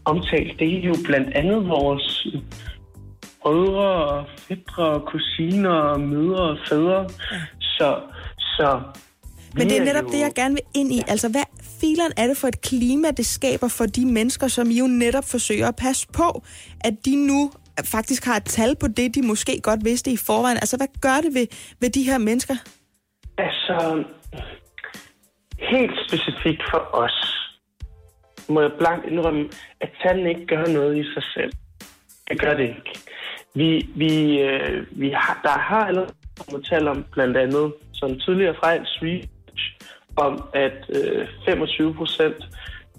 omtalt, det er jo blandt andet vores brødre, og fædre, og kusiner, og mødre og fædre. Så, så Men det er netop det, jeg gerne vil ind i. Altså, hvad fileren er det for et klima, det skaber for de mennesker, som I jo netop forsøger at passe på, at de nu faktisk har et tal på det, de måske godt vidste i forvejen. Altså, hvad gør det ved, ved de her mennesker? Altså, helt specifikt for os, må jeg blankt indrømme, at tallene ikke gør noget i sig selv. Det gør det ikke. Vi, vi, øh, vi har, der har allerede kommet tal om, blandt andet, som tidligere fra en research, om at øh, 25 procent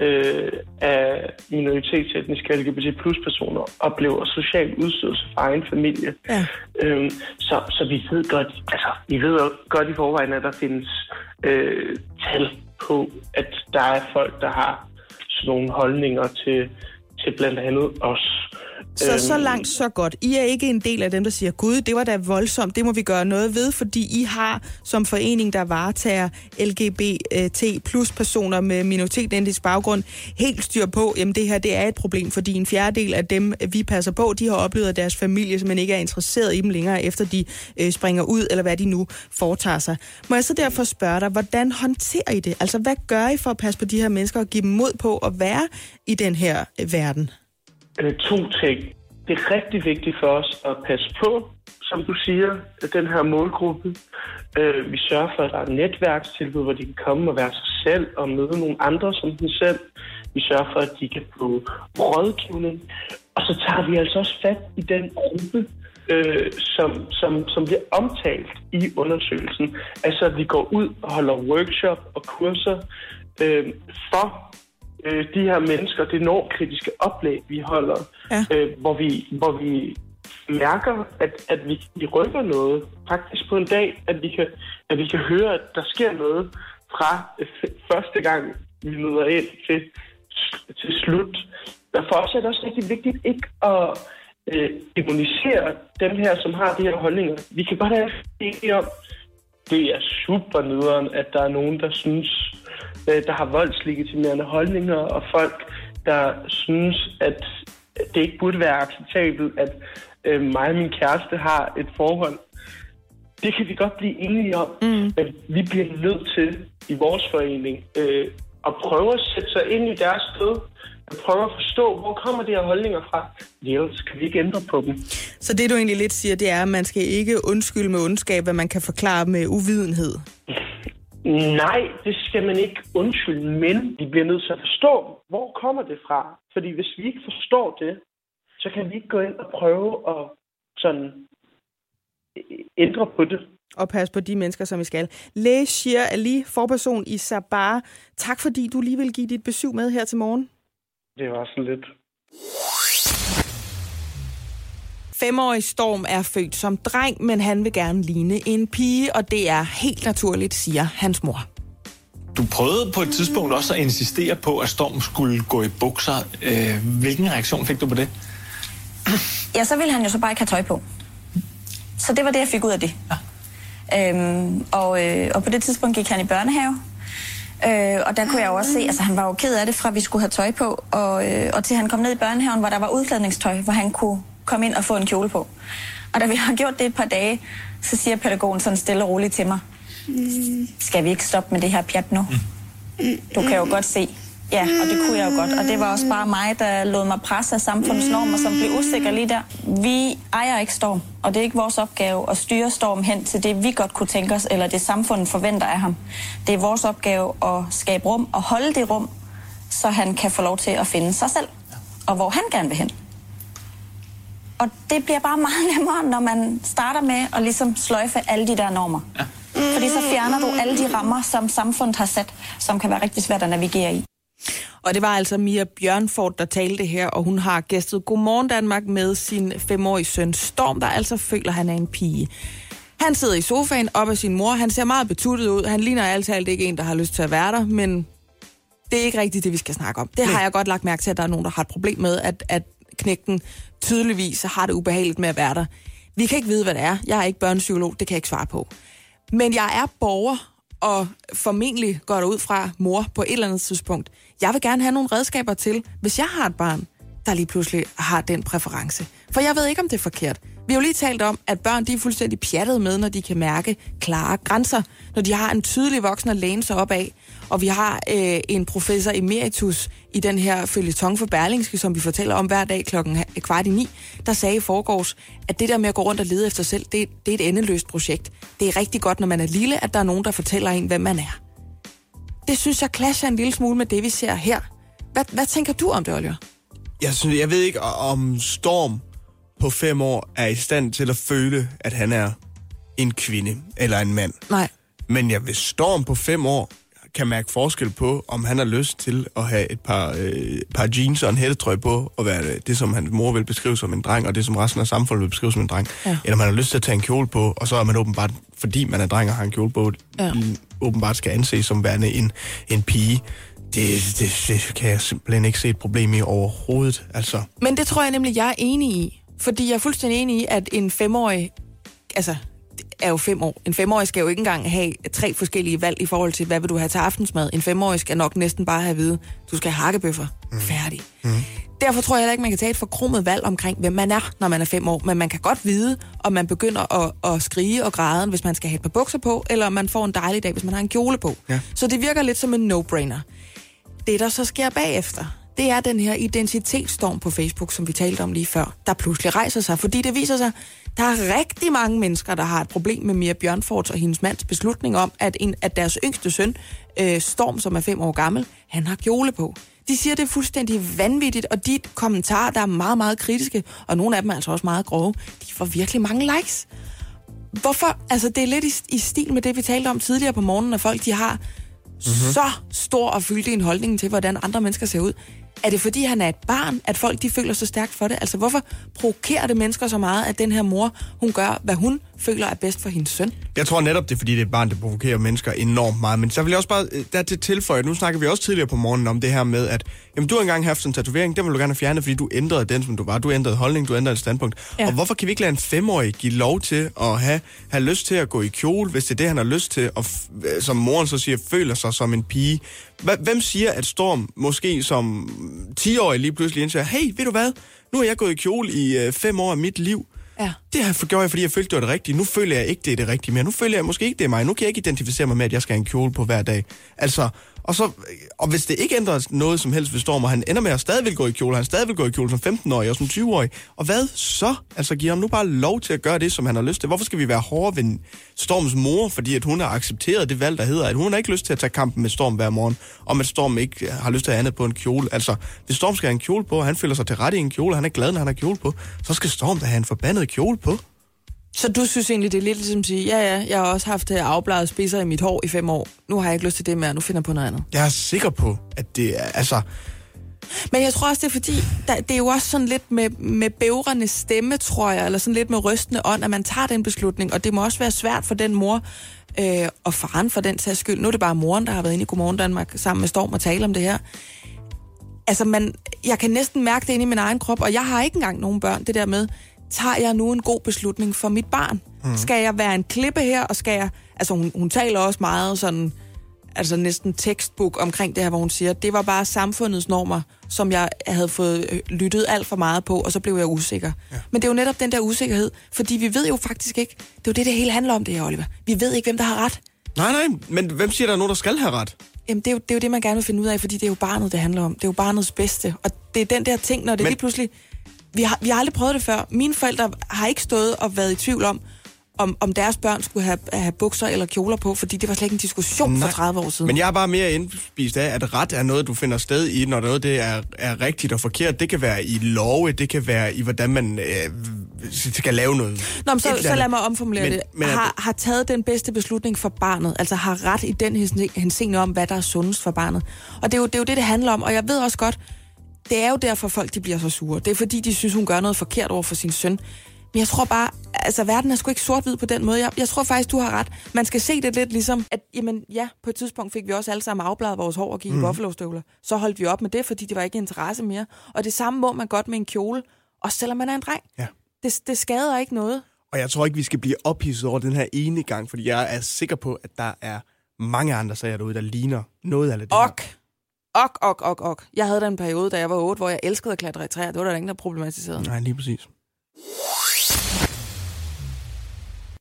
øh, af minoritetsetniske LGBT plus personer oplever social udstødelse fra egen familie. Ja. Øhm, så, så vi ved godt, altså, vi ved godt i forvejen, at der findes øh, tal på, at der er folk, der har sådan nogle holdninger til, til blandt andet os. Så Øhm, så langt, så godt. I er ikke en del af dem, der siger, Gud, det var da voldsomt, det må vi gøre noget ved, fordi I har som forening, der varetager LGBT plus personer med minoritetsetnisk baggrund, helt styr på, jamen det her det er et problem, fordi en fjerdedel af dem, vi passer på, de har oplevet, at deres familie simpelthen ikke er interesseret i dem længere, efter de øh, springer ud, eller hvad de nu foretager sig. Må jeg så derfor spørge dig, hvordan håndterer I det? Altså, hvad gør I for at passe på de her mennesker og give dem mod på at være i den her øh, verden? Øh, to ting. Det er rigtig vigtigt for os at passe på, som du siger, den her målgruppe. Øh, vi sørger for, at der er netværkstilbud, hvor de kan komme og være sig selv og møde nogle andre som dem selv. Vi sørger for, at de kan få rådgivning. Og så tager vi altså også fat i den gruppe, øh, som, som, som bliver omtalt i undersøgelsen. Altså, at vi går ud og holder workshop og kurser øh, for øh, de her mennesker, det normkritiske oplæg, vi holder, Ja. øh, hvor, vi, hvor vi mærker, at, at vi, vi rykker noget. Faktisk på en dag, at vi, kan, at vi kan høre, at der sker noget fra øh, første gang, vi møder ind til, til slut. Og for os er det også rigtig vigtigt ikke at øh, demonisere dem her, som har de her holdninger. Vi kan godt have enige om, det er super nederen, at der er nogen, der synes, øh, der har voldslegitimerende holdninger, og folk, der synes, at det ikke burde være acceptabelt, at øh, mig og min kæreste har et forhold. Det kan vi godt blive enige om, mm. men vi bliver nødt til i vores forening øh, at prøve at sætte sig ind i deres sted, at prøve at forstå, hvor kommer de her holdninger fra. Ellers kan vi ikke ændre på dem. Så det, du egentlig lidt siger, det er, at man skal ikke undskylde med ondskab, hvad man kan forklare med uvidenhed. [laughs] Nej, det skal man ikke undskylde, men vi bliver nødt til at forstå, hvor kommer det fra? Fordi hvis vi ikke forstår det, så kan vi ikke gå ind og prøve at sådan øh, ændre på det. Og pas på de mennesker, som vi skal. Læge Shir Ali, forperson i Sabar. Tak fordi du lige vil give dit besøg med her til morgen. Det var sådan lidt. Femårig Storm er født som dreng, men han vil gerne ligne en pige, og det er helt naturligt, siger hans mor. Du prøvede på et tidspunkt også at insistere på, at Storm skulle gå i bukser. Øh, hvilken reaktion fik du på det? Ja, så ville han jo så bare ikke have tøj på. Så det var det, jeg fik ud af det. Ja. Øhm, og, øh, og på det tidspunkt gik han i børnehave. Øh, og der kunne jeg jo også se, altså han var jo ked af det, fra vi skulle have tøj på, og, øh, og til han kom ned i børnehaven, hvor der var udklædningstøj, hvor han kunne komme ind og få en kjole på. Og da vi har gjort det et par dage, så siger pædagogen sådan stille og roligt til mig, skal vi ikke stoppe med det her pjat nu? Du kan jo godt se. Ja, og det kunne jeg jo godt. Og det var også bare mig, der lod mig presse af samfundets normer, som blev usikker lige der. Vi ejer ikke Storm, og det er ikke vores opgave at styre Storm hen til det, vi godt kunne tænke os, eller det samfundet forventer af ham. Det er vores opgave at skabe rum og holde det rum, så han kan få lov til at finde sig selv, og hvor han gerne vil hen. Og det bliver bare [laughs] meget nemmere, når man starter med at ligesom sløjfe alle de der normer. Ja. Fordi så fjerner du alle de rammer, som samfundet har sat, som kan være rigtig svært at navigere i. Og det var altså Mia Bjørnfort, der talte her, og hun har gæstet Godmorgen Danmark med sin femårige søn Storm, der altså føler, at han er en pige. Han sidder i sofaen op af sin mor. Han ser meget betuttet ud. Han ligner altid alt ikke en, der har lyst til at være der, men det er ikke rigtigt det, vi skal snakke om. Det har jeg godt lagt mærke til, at der er nogen, der har et problem med, at, at knægten tydeligvis har det ubehageligt med at være der. Vi kan ikke vide, hvad det er. Jeg er ikke børnepsykolog, det kan jeg ikke svare på. Men jeg er borger, og formentlig går der ud fra mor på et eller andet tidspunkt. Jeg vil gerne have nogle redskaber til, hvis jeg har et barn, der lige pludselig har den præference. For jeg ved ikke, om det er forkert. Vi har jo lige talt om, at børn de er fuldstændig pjattet med, når de kan mærke klare grænser. Når de har en tydelig voksen at læne sig op af. Og vi har øh, en professor emeritus i den her følgetong for Berlingske, som vi fortæller om hver dag klokken kvart i ni, der sagde i forgårs, at det der med at gå rundt og lede efter sig selv, det, det er et endeløst projekt. Det er rigtig godt, når man er lille, at der er nogen, der fortæller en, hvem man er. Det synes jeg clasher en lille smule med det, vi ser her. Hvad, hvad tænker du om det, Oliver? Jeg, synes, jeg ved ikke, om Storm på fem år er i stand til at føle, at han er en kvinde eller en mand. Nej. Men jeg vil Storm på fem år kan mærke forskel på, om han har lyst til at have et par, øh, par jeans og en hættetrøje på, og være det, som hans mor vil beskrive som en dreng, og det, som resten af samfundet vil beskrive som en dreng. Ja. Eller man har lyst til at tage en kjole på, og så er man åbenbart, fordi man er dreng og har en kjole på, Ja. åbenbart skal anses som værende en, en pige. Det, det, det kan jeg simpelthen ikke se et problem i overhovedet. Altså, Men det tror jeg nemlig, jeg er enig i. Fordi jeg er fuldstændig enig i, at en femårig... Altså, er jo fem år. En femårig skal jo ikke engang have tre forskellige valg i forhold til, hvad vil du have til aftensmad. En femårig skal nok næsten bare have at vide, du skal have hakkebøffer. Mm. Færdig. Mm. Derfor tror jeg heller ikke, man kan tage et forkromet valg omkring, hvem man er, når man er fem år. Men man kan godt vide, om man begynder at, at skrige og græde, hvis man skal have et par bukser på, eller om man får en dejlig dag, hvis man har en kjole på. Ja. Så det virker lidt som en no-brainer. Det, der så sker bagefter, det er den her identitetsstorm på Facebook, som vi talte om lige før, der pludselig rejser sig, fordi det viser sig, der er rigtig mange mennesker, der har et problem med Mia Bjørnfords og hendes mands beslutning om, at, en, at deres yngste søn, øh, Storm, som er fem år gammel, han har kjole på. De siger, det er fuldstændig vanvittigt, og de kommentarer, der er meget, meget kritiske, og nogle af dem er altså også meget grove, de får virkelig mange likes. Hvorfor? Altså, det er lidt i, i stil med det, vi talte om tidligere på morgenen, når folk de har mm-hmm. så stor og fyldig en holdning til, hvordan andre mennesker ser ud. Er det fordi, han er et barn, at folk de føler så stærkt for det? Altså, hvorfor provokerer det mennesker så meget, at den her mor, hun gør, hvad hun føler er bedst for hendes søn? Jeg tror netop, det er fordi, det er et barn, der provokerer mennesker enormt meget. Men så vil jeg også bare øh, der til tilføje, nu snakker vi også tidligere på morgenen om det her med, at jamen, du har engang haft sådan en tatovering, den vil du gerne have fjernet, fordi du ændrede den, som du var. Du ændrede holdning, du ændrede et standpunkt. Ja. Og hvorfor kan vi ikke lade en femårig give lov til at have, have lyst til at gå i kjole, hvis det er det, han har lyst til, og øh, som moren så siger, føler sig som en pige? Hvem siger, at Storm måske som 10-årig lige pludselig indser, hey, ved du hvad, nu har jeg gået i kjole i øh, fem år af mit liv. Ja. det her gjorde jeg, fordi jeg følte, det var det rigtige. Nu føler jeg ikke, det er det rigtige mere. Nu føler jeg måske ikke, det er mig. Nu kan jeg ikke identificere mig med, at jeg skal have en kjole på hver dag. Altså, og, så, øh, og hvis det ikke ændrer noget som helst ved Storm, og han ender med at stadig vil gå i kjole, han stadig vil gå i kjole som 15-årig og som 20-årig, og hvad så? Altså, giver ham nu bare lov til at gøre det, som han har lyst til. Hvorfor skal vi være hårde ved Storms mor, fordi at hun har accepteret det valg, der hedder, at hun har ikke lyst til at tage kampen med Storm hver morgen, om at Storm ikke øh, har lyst til at andet på en kjole. Altså, hvis Storm skal have en kjole på, og han føler sig til rette i en kjole, og han er glad, når han har kjole på, så skal Storm da have en forbandet kjole på. Så du synes egentlig, det er lidt ligesom at sige, ja, ja, jeg har også haft øh, afbladet spidser i mit hår i fem år. Nu har jeg ikke lyst til det mere, nu finder jeg på noget andet. Jeg er sikker på, at det er, altså, Men jeg tror også, det er fordi, der, det er jo også sådan lidt med, med bævrende stemme, tror jeg, eller sådan lidt med rystende ånd, at man tager den beslutning, og det må også være svært for den mor, øh, og faren for den sags skyld. Nu er det bare moren, der har været inde i Godmorgen Danmark sammen med Storm og tale om det her. Altså, man, jeg kan næsten mærke det inde i min egen krop, og jeg har ikke engang nogen børn, det der med, tager jeg nu en god beslutning for mit barn? Mm. Skal jeg være en klippe her, og skal jeg... Altså, hun, hun taler også meget sådan, altså næsten tekstbog omkring det her, hvor hun siger, det var bare samfundets normer, som jeg havde fået øh, lyttet alt for meget på, og så blev jeg usikker. Ja. Men det er jo netop den der usikkerhed, fordi vi ved jo faktisk ikke, det er jo det, det hele handler om det her, Oliver. Vi ved ikke, hvem der har ret. nej, nej, men hvem siger, der er nogen, der skal have ret? Jamen, det er, jo, det er jo det, man gerne vil finde ud af, fordi det er jo barnet, det handler om. Det er jo barnets bedste. Og det er den der ting, når det Men- lige pludselig... Vi har, vi har aldrig prøvet det før. Mine forældre har ikke stået og været i tvivl om, om, om deres børn skulle have, have bukser eller kjoler på, fordi det var slet ikke en diskussion Nej. for 30 år siden. Men jeg er bare mere indspist af, at ret er noget, du finder sted i, når noget det er, er rigtigt og forkert. Det kan være i love, det kan være i, hvordan man øh, skal lave noget. Nå, men så, så lad mig omformulere Men- det. men har, har taget den bedste beslutning for barnet, altså har ret i den hense- henseende om, hvad der er sundest for barnet. Og det er, jo, det er jo det, det handler om, og jeg ved også godt, det er jo derfor, folk de bliver så sure. Det er fordi, de synes, hun gør noget forkert over for sin søn. Men jeg tror bare, altså verden er sgu ikke sort-hvid på den måde. Jeg, jeg tror faktisk, du har ret. Man skal se det lidt ligesom, at jamen, ja, på et tidspunkt fik vi også alle sammen afbladet vores hår og gik mm. i buffalo-støvler. Så holdt vi op med det, fordi det var ikke interesse mere. Og det samme må man godt med en kjole, også selvom man er en dreng. Ja. Det, det skader ikke noget. Og jeg tror ikke, vi skal blive ophidset over den her ene gang, fordi jeg er sikker på, at der er mange andre sager derude, der ligner noget af det her. Ok. Ok, ok, ok. Jeg havde da en periode, da jeg var 8, hvor jeg elskede at klatre i træer. Det var der ingen, der problematiserede. Nej, lige præcis.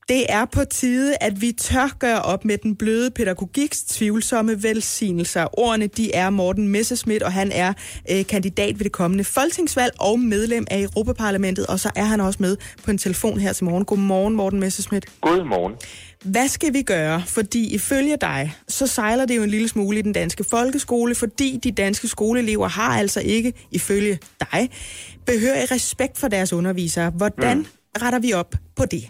Det er på tide, at vi tør gøre op med den bløde pædagogiks tvivlsomme velsignelser. Ordene de er Morten Messerschmidt, og han er øh, kandidat ved det kommende folketingsvalg og medlem af Europaparlamentet. Og så er han også med på en telefon her til morgen. Godmorgen, Morten Messerschmidt. Godmorgen. Hvad skal vi gøre? Fordi ifølge dig, så sejler det jo en lille smule i den danske folkeskole, fordi de danske skoleelever har altså ikke, ifølge dig, behørig respekt for deres undervisere. Hvordan mm. retter vi op på det?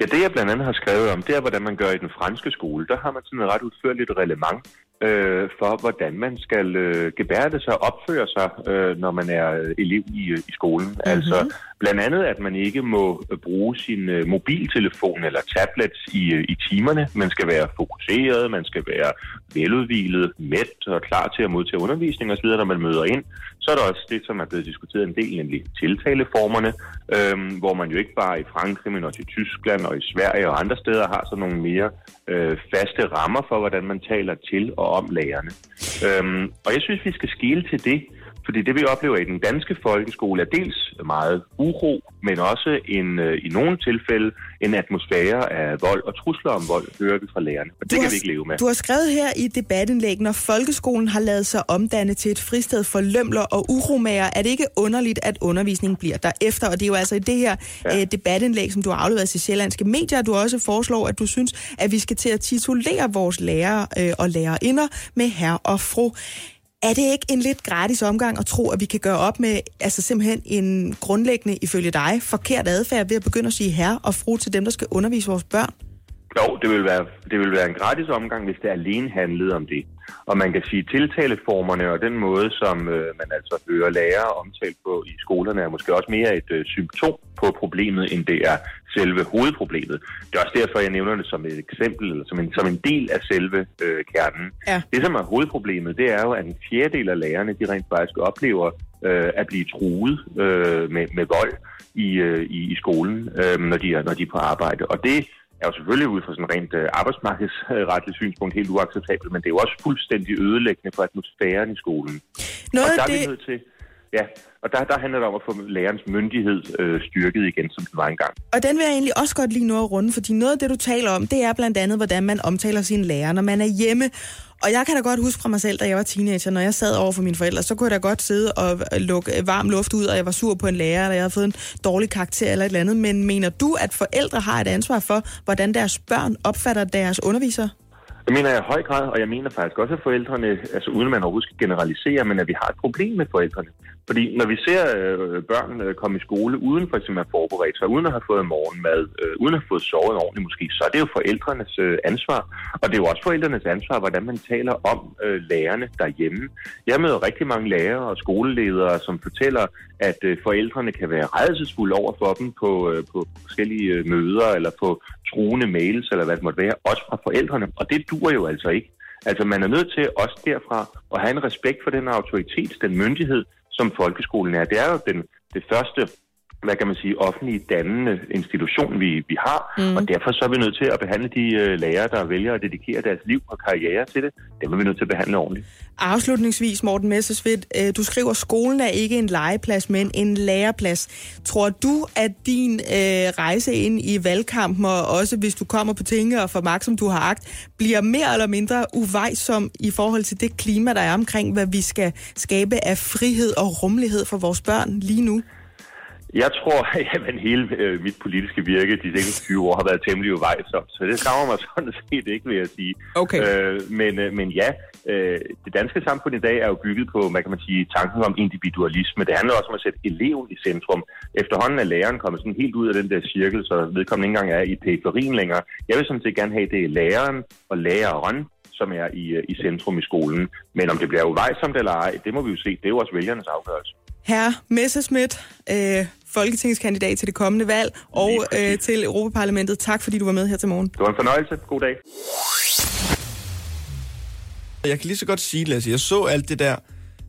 Ja, det jeg blandt andet har skrevet om, det er, hvordan man gør i den franske skole. Der har man sådan et ret udførligt reglement øh, for, hvordan man skal øh, gebærde sig og opføre sig, øh, når man er elev i, øh, i skolen. Mm-hmm. Altså blandt andet, at man ikke må øh, bruge sin øh, mobiltelefon eller tablet i, øh, i timerne. Man skal være fokuseret, man skal være veludvilet, mæt og klar til at modtage undervisning osv., når man møder ind. Så er der også det, som er blevet diskuteret en del, nemlig tiltaleformerne, øhm, hvor man jo ikke bare i Frankrig, men også i Tyskland og i Sverige og andre steder har sådan nogle mere øh, faste rammer for, hvordan man taler til og om lærerne. Øhm, og jeg synes, vi skal skille til det, fordi det vi oplever i den danske folkeskole er dels meget uro, men også en, øh, i nogle tilfælde en atmosfære af vold og trusler om vold, hører vi fra lærerne. Og det Du kan har- vi ikke leve med. Du har skrevet her i debatindlæg, når folkeskolen har lavet sig omdanne til et fristed for lømler og uromager, er det ikke underligt, at undervisningen bliver derefter. Og det er jo altså i det her ja. øh, debatindlæg, som du har afleveret til sjællandske medier, at du også foreslår, at du synes, at vi skal til at titulere vores lærere øh, og lærerinder med herr og fru. Er det ikke en lidt gratis omgang at tro, at vi kan gøre op med altså simpelthen en grundlæggende, ifølge dig, forkert adfærd ved at begynde at sige herre og fru til dem, der skal undervise vores børn? Jo, det vil, være, det vil være en gratis omgang, hvis det alene handlede om det. Og man kan sige, tiltaleformerne og den måde, som øh, man altså hører lærere omtalt på i skolerne, er måske også mere et øh, symptom på problemet, end det er selve hovedproblemet. Det er også derfor, jeg nævner det som et eksempel, eller som en, som en del af selve øh, kernen. Ja. Det, som er hovedproblemet, det er jo, at en fjerdedel af lærerne, de rent faktisk oplever øh, at blive truet øh, med, med vold i, øh, i, i skolen, øh, når, de er, når de er på arbejde. Og det er jo selvfølgelig ud fra sådan rent øh, arbejdsmarkedsretligt synspunkt helt uacceptabelt, men det er jo også fuldstændig ødelæggende for atmosfæren i skolen. Noget og der er vi det- nødt til, ja, Og der, der handler det om at få lærerens myndighed øh, styrket igen, som den var engang. Og den vil jeg egentlig også godt lige nå at runde, fordi noget af det, du taler om, det er blandt andet, hvordan man omtaler sine lærere, når man er hjemme. Og jeg kan da godt huske fra mig selv, da jeg var teenager, når jeg sad over for mine forældre, så kunne jeg da godt sidde og øh, lukke øh, varm luft ud, og jeg var sur på en lærer, eller jeg havde fået en dårlig karakter eller et eller andet. Men mener du, at forældre har et ansvar for, hvordan deres børn opfatter deres undervisere? Det mener jeg i høj grad, og jeg mener faktisk også, at forældrene, altså uden at man overhovedet skal generalisere, men at vi har et problem med forældrene. Fordi når vi ser øh, børn øh, komme i skole uden for eksempel at have forberedt sig, uden at have fået morgenmad, øh, uden at have fået sovet ordentligt måske, så er det jo forældrenes øh, ansvar. Og det er jo også forældrenes ansvar, hvordan man taler om øh, lærerne derhjemme. Jeg møder rigtig mange lærere og skoleledere, som fortæller, at øh, forældrene kan være redselsfulde over for dem på, øh, på forskellige øh, møder eller på truende mails eller hvad det måtte være, også fra forældrene. Og det dur jo altså ikke. Altså man er nødt til også derfra at have en respekt for den autoritet, den myndighed, som folkeskolen er. Det er jo den, det første hvad kan man sige, offentlige dannende institution, vi, vi har, mm. og derfor så er vi nødt til at behandle de øh, lærere, der vælger at dedikere deres liv og karriere til det, dem er vi nødt til at behandle ordentligt. Afslutningsvis, Morten Messersvidt, øh, du skriver, skolen er ikke en legeplads, men en læreplads. Tror du, at din øh, rejse ind i valgkampen, og også hvis du kommer på tinge og får magt, som du har agt, bliver mere eller mindre uvejsom i forhold til det klima, der er omkring, hvad vi skal skabe af frihed og rummelighed for vores børn lige nu? Jeg tror, [laughs] at hele øh, mit politiske virke de seneste 20 år har været temmelig uvejsomt, så det skammer mig [laughs] sådan set ikke, vil jeg sige. Okay. Øh, men, øh, men ja, øh, det danske samfund i dag er jo bygget på, hvad kan man sige, tanken om individualisme. Det handler også om at sætte eleven i centrum. Efterhånden er læreren kommet sådan helt ud af den der cirkel, så vedkommende ikke engang er i periferien længere. Jeg vil sådan set gerne have, at det er læreren og læreren, som er i, i centrum i skolen. Men om det bliver uvejsomt eller ej, det må vi jo se. Det er jo også vælgernes afgørelse. Herre Messerschmidt, øh, folketingskandidat til det kommende valg og øh, til Europaparlamentet. Tak fordi du var med her til morgen. Det var en fornøjelse. God dag. Jeg kan lige så godt sige, Lasse, jeg så alt det der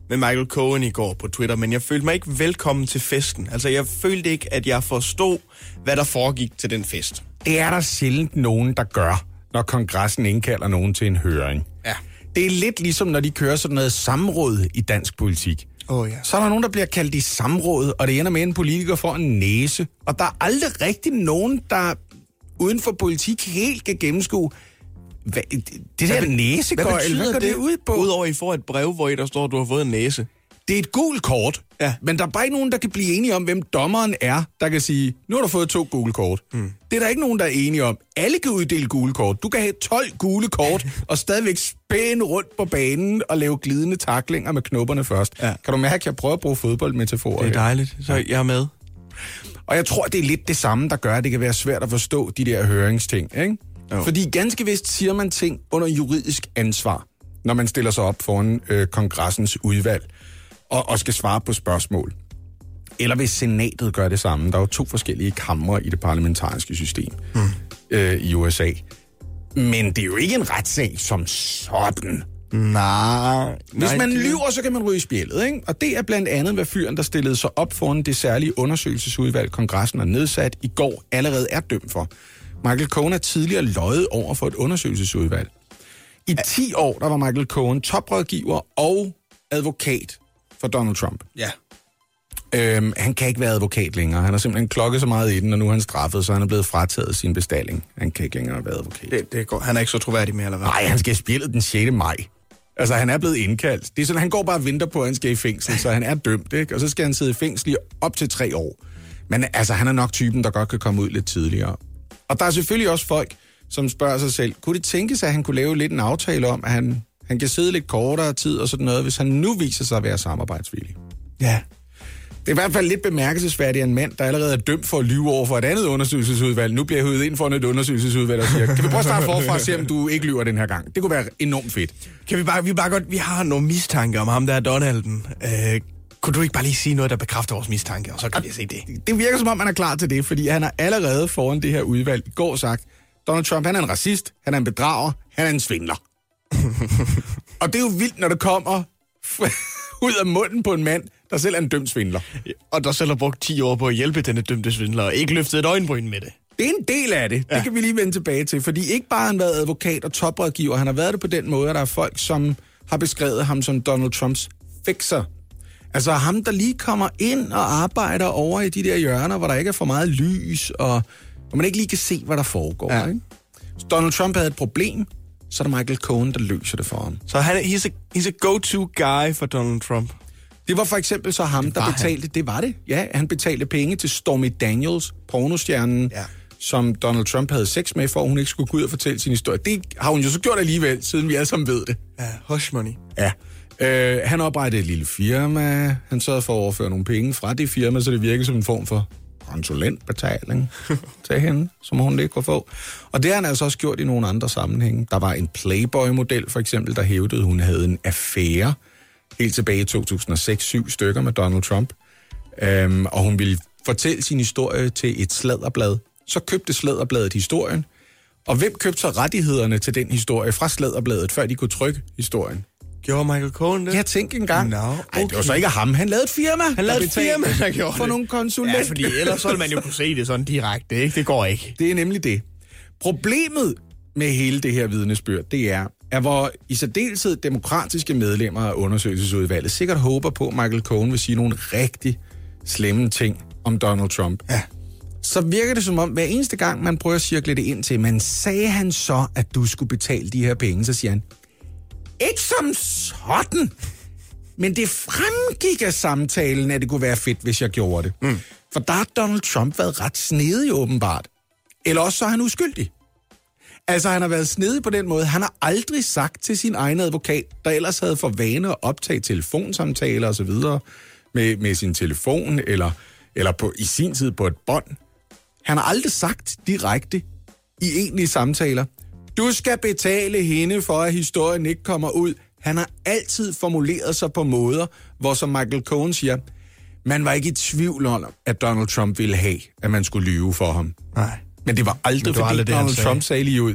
med Michael Cohen i går på Twitter, men jeg følte mig ikke velkommen til festen. Altså, jeg følte ikke, at jeg forstod, hvad der foregik til den fest. Det er der sjældent nogen, der gør, når kongressen indkalder nogen til en høring. Ja. Det er lidt ligesom, når de kører sådan noget samråd i dansk politik. Oh, ja. Så er der nogen, der bliver kaldt i samråd, og det ender med, at en politiker får en næse. Og der er aldrig rigtig nogen, der uden for politik helt kan gennemskue, hvad, det der næse hvad betyder hvad går det, det ud på? Udover at I får et brev, hvor I der står, at du har fået en næse. Det er et gult kort, Ja. men der er bare ikke nogen, der kan blive enige om, hvem dommeren er, der kan sige, nu har du fået to gule kort. Mm. Det er der ikke nogen, der er enige om. Alle kan uddele gule kort. Du kan have 12 gule kort, [laughs] og stadigvæk spænde rundt på banen og lave glidende taklinger med knopperne først. Ja. Kan du mærke, at jeg prøver at bruge fodboldmetaforer? Det er dejligt. Så jeg er med. Og jeg tror, det er lidt det samme, der gør, at det kan være svært at forstå de der høringsting. Ikke? Jo. Fordi ganske vist siger man ting under juridisk ansvar, når man stiller sig op foran øh, kongressens udvalg og, og skal svare på spørgsmål. Eller hvis senatet gør det samme. Der er jo to forskellige kamre i det parlamentariske system mm. øh, i USA. Men det er jo ikke en retssag som sådan. Nej. Hvis Nej, man det- lyver, så kan man ryge i spjældet, ikke? Og det er blandt andet, hvad fyren, der stillede sig op foran det særlige undersøgelsesudvalg, kongressen har nedsat i går, allerede er dømt for. Michael Cohen er tidligere løjet over for et undersøgelsesudvalg. I 10 år, der var Michael Cohen toprådgiver og advokat for Donald Trump. Ja. Øhm, han kan ikke være advokat længere. Han har simpelthen klokket så meget i den, og nu er han straffet, så han er blevet frataget sin bestilling. Han kan ikke længere være advokat. Det, det går. Han er ikke så troværdig mere, eller hvad? Nej, han skal spille den 6. maj. Altså, han er blevet indkaldt. Det er sådan, han går bare og venter på, at han skal i fængsel, så han er dømt, ikke? Og så skal han sidde i fængsel i op til tre år. Men altså, han er nok typen, der godt kan komme ud lidt tidligere. Og der er selvfølgelig også folk, som spørger sig selv, kunne det tænkes, at han kunne lave lidt en aftale om, at han, han kan sidde lidt kortere tid og sådan noget, hvis han nu viser sig at være samarbejdsvillig? Ja. Det er i hvert fald lidt bemærkelsesværdigt, at en mand, der allerede er dømt for at lyve over for et andet undersøgelsesudvalg, nu bliver høvet ind for et undersøgelsesudvalg og siger, kan vi prøve at starte forfra og se, om du ikke lyver den her gang? Det kunne være enormt fedt. Kan vi bare, vi bare godt, vi har nogle mistanke om ham der, Donalden. Øh, kunne du ikke bare lige sige noget, der bekræfter vores mistanke, og så kan vi se det. Det virker som om, han er klar til det, fordi han har allerede foran det her udvalg i går sagt, Donald Trump, han er en racist, han er en bedrager, han er en svindler. [laughs] og det er jo vildt, når det kommer [laughs] ud af munden på en mand, der selv er en dømt svindler. Og der selv har brugt 10 år på at hjælpe denne dømte svindler, og ikke løftet et øjenbryn med det. Det er en del af det. Ja. Det kan vi lige vende tilbage til. Fordi ikke bare har han været advokat og toprådgiver, han har været det på den måde, at der er folk, som har beskrevet ham som Donald Trumps fixer. Altså ham, der lige kommer ind og arbejder over i de der hjørner, hvor der ikke er for meget lys, og hvor man ikke lige kan se, hvad der foregår. Ja. Ikke? Donald Trump havde et problem, så er det Michael Cohen, der løser det for ham. Så han, er- he's, a, he's a go-to guy for Donald Trump. Det var for eksempel så ham, der betalte, det var det, ja, han betalte penge til Stormy Daniels, pornostjernen, ja. som Donald Trump havde sex med, for at hun ikke skulle gå ud og fortælle sin historie. Det har hun jo så gjort alligevel, siden vi alle sammen ved det. Ja, hush money. Ja. Øh, han oprettede et lille firma. Han sørgede for at overføre nogle penge fra det firma, så det virkede som en form for konsulentbetaling [laughs] til hende, som hun ikke kunne få. Og det har han altså også gjort i nogle andre sammenhænge. Der var en Playboy-model, for eksempel, der hævdede, at hun havde en affære helt tilbage i 2006, syv stykker med Donald Trump. Øhm, og hun ville fortælle sin historie til et sladderblad. Så købte sladderbladet historien. Og hvem købte så rettighederne til den historie fra sladderbladet, før de kunne trykke historien? Gjorde Michael Cohen det? Jeg tænkte engang. Nå, Ej, det var så ikke ham. Han lavede et firma. Han lavede et firma, [laughs] der gjorde for det. nogle konsulenter. Ja, fordi ellers så ville man jo kunne se det sådan direkte, ikke? Det går ikke. Det er nemlig det. Problemet med hele det her vidnesbyrd, det er, at hvor i særdeleshed demokratiske medlemmer af undersøgelsesudvalget sikkert håber på, at Michael Cohen vil sige nogle rigtig slemme ting om Donald Trump. Ja. Så virker det som om, hver eneste gang, man prøver at cirkle det ind til, men sagde han så, at du skulle betale de her penge, så siger han, ikke som sådan, men det fremgik af samtalen, at det kunne være fedt, hvis jeg gjorde det. Mm. For der har Donald Trump været ret snedig åbenbart. Eller også så er han uskyldig. Altså, han har været snedig på den måde. Han har aldrig sagt til sin egen advokat, der ellers havde for vane at optage telefonsamtaler osv. Med, med sin telefon, eller, eller på, i sin tid på et bånd. Han har aldrig sagt direkte i egentlige samtaler, du skal betale hende for, at historien ikke kommer ud. Han har altid formuleret sig på måder, hvor som Michael Cohen siger, man var ikke i tvivl om, at Donald Trump ville have, at man skulle lyve for ham. Nej. Men det var aldrig, det var fordi aldrig det, Donald sagde. Trump sagde lige ud,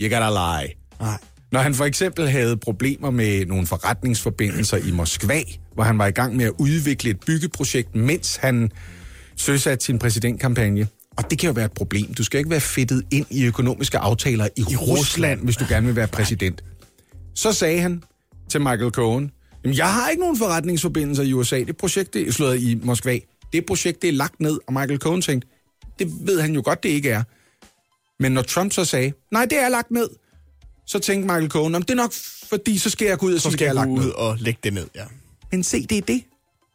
you gotta lie. Nej. Når han for eksempel havde problemer med nogle forretningsforbindelser i Moskva, hvor han var i gang med at udvikle et byggeprojekt, mens han søsatte sin præsidentkampagne. Og det kan jo være et problem. Du skal ikke være fedtet ind i økonomiske aftaler i, I Rusland, Rusland, hvis du gerne vil være præsident. Så sagde han til Michael Cohen, "Jamen, jeg har ikke nogen forretningsforbindelser i USA. Det projekt, det er slået i Moskva. Det projekt, det er lagt ned. Og Michael Cohen tænkte, det ved han jo godt, det ikke er. Men når Trump så sagde, nej, det er lagt ned, så tænkte Michael Cohen, "Nå, men det er nok fordi, så skal jeg gå ud og Så sige, skal det jeg lagt ned. og lægge det ned, ja. Men se, det er det.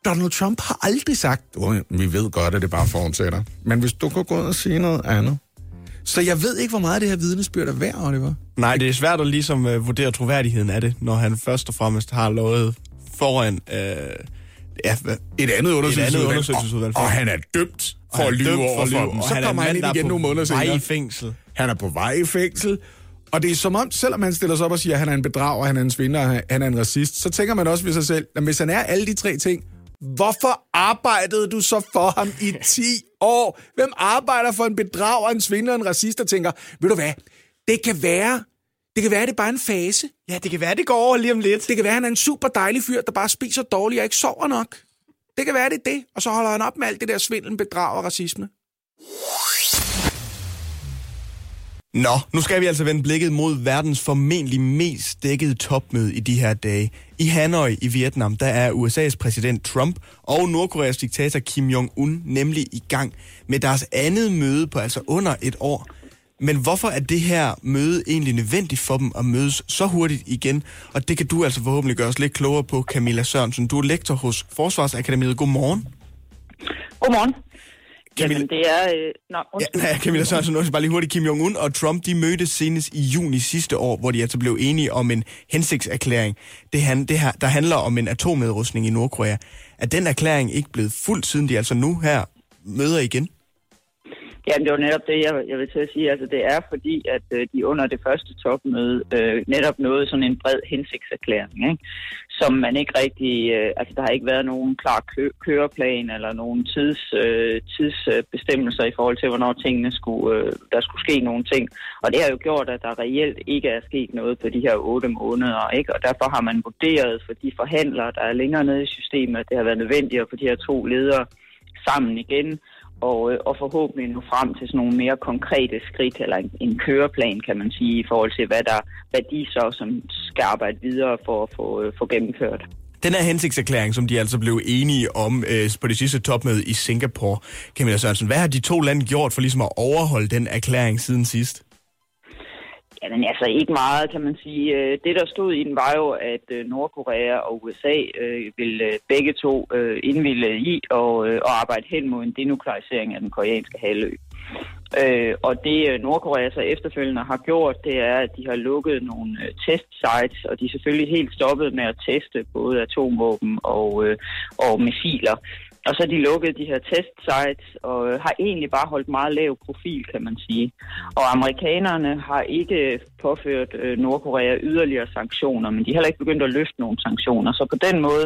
Donald Trump har aldrig sagt, "Åh, vi ved godt, at det bare fortsætter. Men hvis du kan gå ud og sige noget andet. Så jeg ved ikke, hvor meget det her vidnesbyrd er værd, Oliver. Nej, det er svært at ligesom uh, vurdere troværdigheden af det, når han først og fremmest har lovet foran... Uh, ja, Et andet undersøgelsesudvalg. Et andet undersøgelsesudvalg. Og, og han er dømt for Han er at lyve over for dem. Så han er kommer han ind er igen på nogle måneder vej senere. i fængsel. Han er på vej i fængsel. Og det er som om, selvom han stiller sig op og siger, at han er en bedrager, han er en svindler, han er en racist, så tænker man også ved sig selv, at hvis han er alle de tre ting, hvorfor arbejdede du så for ham i [laughs] 10 år? Hvem arbejder for en bedrager, en svindler, en racist, og tænker, ved du hvad, det kan være, det kan være, det er bare en fase. Ja, det kan være, det går over lige om lidt. Det kan være, han er en super dejlig fyr, der bare spiser dårligt og ikke sover nok. Det kan være, det er det. Og så holder han op med alt det der svindel, bedrag og racisme. Nå, nu skal vi altså vende blikket mod verdens formentlig mest dækkede topmøde i de her dage. I Hanoi i Vietnam, der er USA's præsident Trump og Nordkoreas diktator Kim Jong-un nemlig i gang med deres andet møde på altså under et år. Men hvorfor er det her møde egentlig nødvendigt for dem at mødes så hurtigt igen? Og det kan du altså forhåbentlig gøre os lidt klogere på, Camilla Sørensen. Du er lektor hos Forsvarsakademiet. Godmorgen. Godmorgen. Jamen, det er... Øh, nå, undskyld. Ja, [laughs] Camilla Sørensen, bare lige hurtigt. Kim Jong-un og Trump, de mødtes senest i juni sidste år, hvor de altså blev enige om en hensigtserklæring. Det, han, det her, der handler om en atomnedrustning i Nordkorea. Er den erklæring ikke blevet fuldt, siden de altså nu her møder igen? Jamen, det var netop det, jeg, jeg vil til at sige. Altså, det er fordi, at øh, de under det første topmøde øh, netop nåede sådan en bred hensigtserklæring, ikke? som man ikke rigtig... Øh, altså, der har ikke været nogen klar kø- køreplan eller nogen tids, øh, tidsbestemmelser i forhold til, hvornår tingene skulle, øh, der skulle ske nogle ting. Og det har jo gjort, at der reelt ikke er sket noget på de her otte måneder, ikke? Og derfor har man vurderet for de forhandlere, der er længere nede i systemet, at det har været nødvendigt at få de her to ledere sammen igen, og, øh, og forhåbentlig nå frem til sådan nogle mere konkrete skridt, eller en, en køreplan, kan man sige, i forhold til, hvad, der, hvad de så som skal arbejde videre for at få, øh, få gennemført. Den her hensigtserklæring, som de altså blev enige om øh, på det sidste topmøde i Singapore, Camilla Sørensen, hvad har de to lande gjort for ligesom at overholde den erklæring siden sidst? Jamen altså ikke meget, kan man sige. Øh, det, der stod i den, var jo, at øh, Nordkorea og USA øh, ville øh, begge to øh, indvilde i og, øh, og arbejde hen mod en denuklearisering af den koreanske halvø. Øh, og det Nordkorea så efterfølgende har gjort, det er, at de har lukket nogle øh, testsites, og de er selvfølgelig helt stoppet med at teste både atomvåben og, øh, og missiler. Og så har de lukket de her testsites og øh, har egentlig bare holdt meget lav profil, kan man sige. Og amerikanerne har ikke påført øh, Nordkorea yderligere sanktioner, men de har heller ikke begyndt at løfte nogle sanktioner. Så på den måde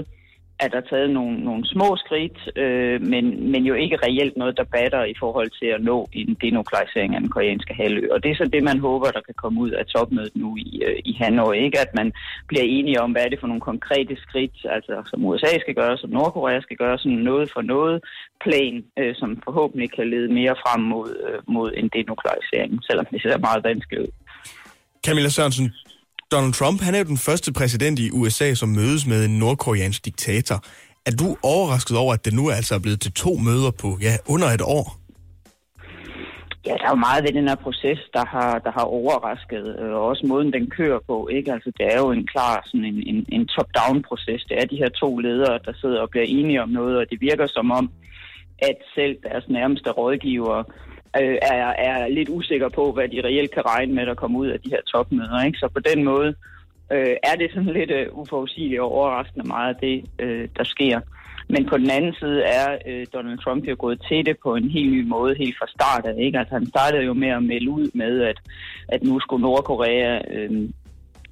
er der taget nogle, nogle små skridt, øh, men, men jo ikke reelt noget, der batter i forhold til at nå en denuklearisering af den koreanske halvø. Og det er så det, man håber, der kan komme ud af topmødet nu i, øh, i Hanoi. Ikke at man bliver enige om, hvad er det for nogle konkrete skridt, altså som USA skal gøre, som Nordkorea skal gøre, sådan noget for noget plan, øh, som forhåbentlig kan lede mere frem mod, øh, mod en denuklearisering, selvom det ser meget vanskeligt ud. Camilla Sørensen, Donald Trump, han er jo den første præsident i USA, som mødes med en nordkoreansk diktator. Er du overrasket over, at det nu altså er altså blevet til to møder på ja, under et år? Ja, der er jo meget ved den her proces, der har, der har overrasket, øh, og også måden, den kører på. Ikke? Altså, det er jo en klar sådan en, en, en top-down-proces. Det er de her to ledere, der sidder og bliver enige om noget, og det virker som om, at selv deres nærmeste rådgivere øh, er, er lidt usikre på, hvad de reelt kan regne med, der kommer ud af de her topmøder. Ikke? Så på den måde øh, er det sådan lidt øh, uforudsigeligt og overraskende meget af det, øh, der sker. Men på den anden side er øh, Donald Trump jo gået til det på en helt ny måde helt fra starten. Ikke? Altså, han startede jo med at melde ud med, at, at nu skulle Nordkorea øh,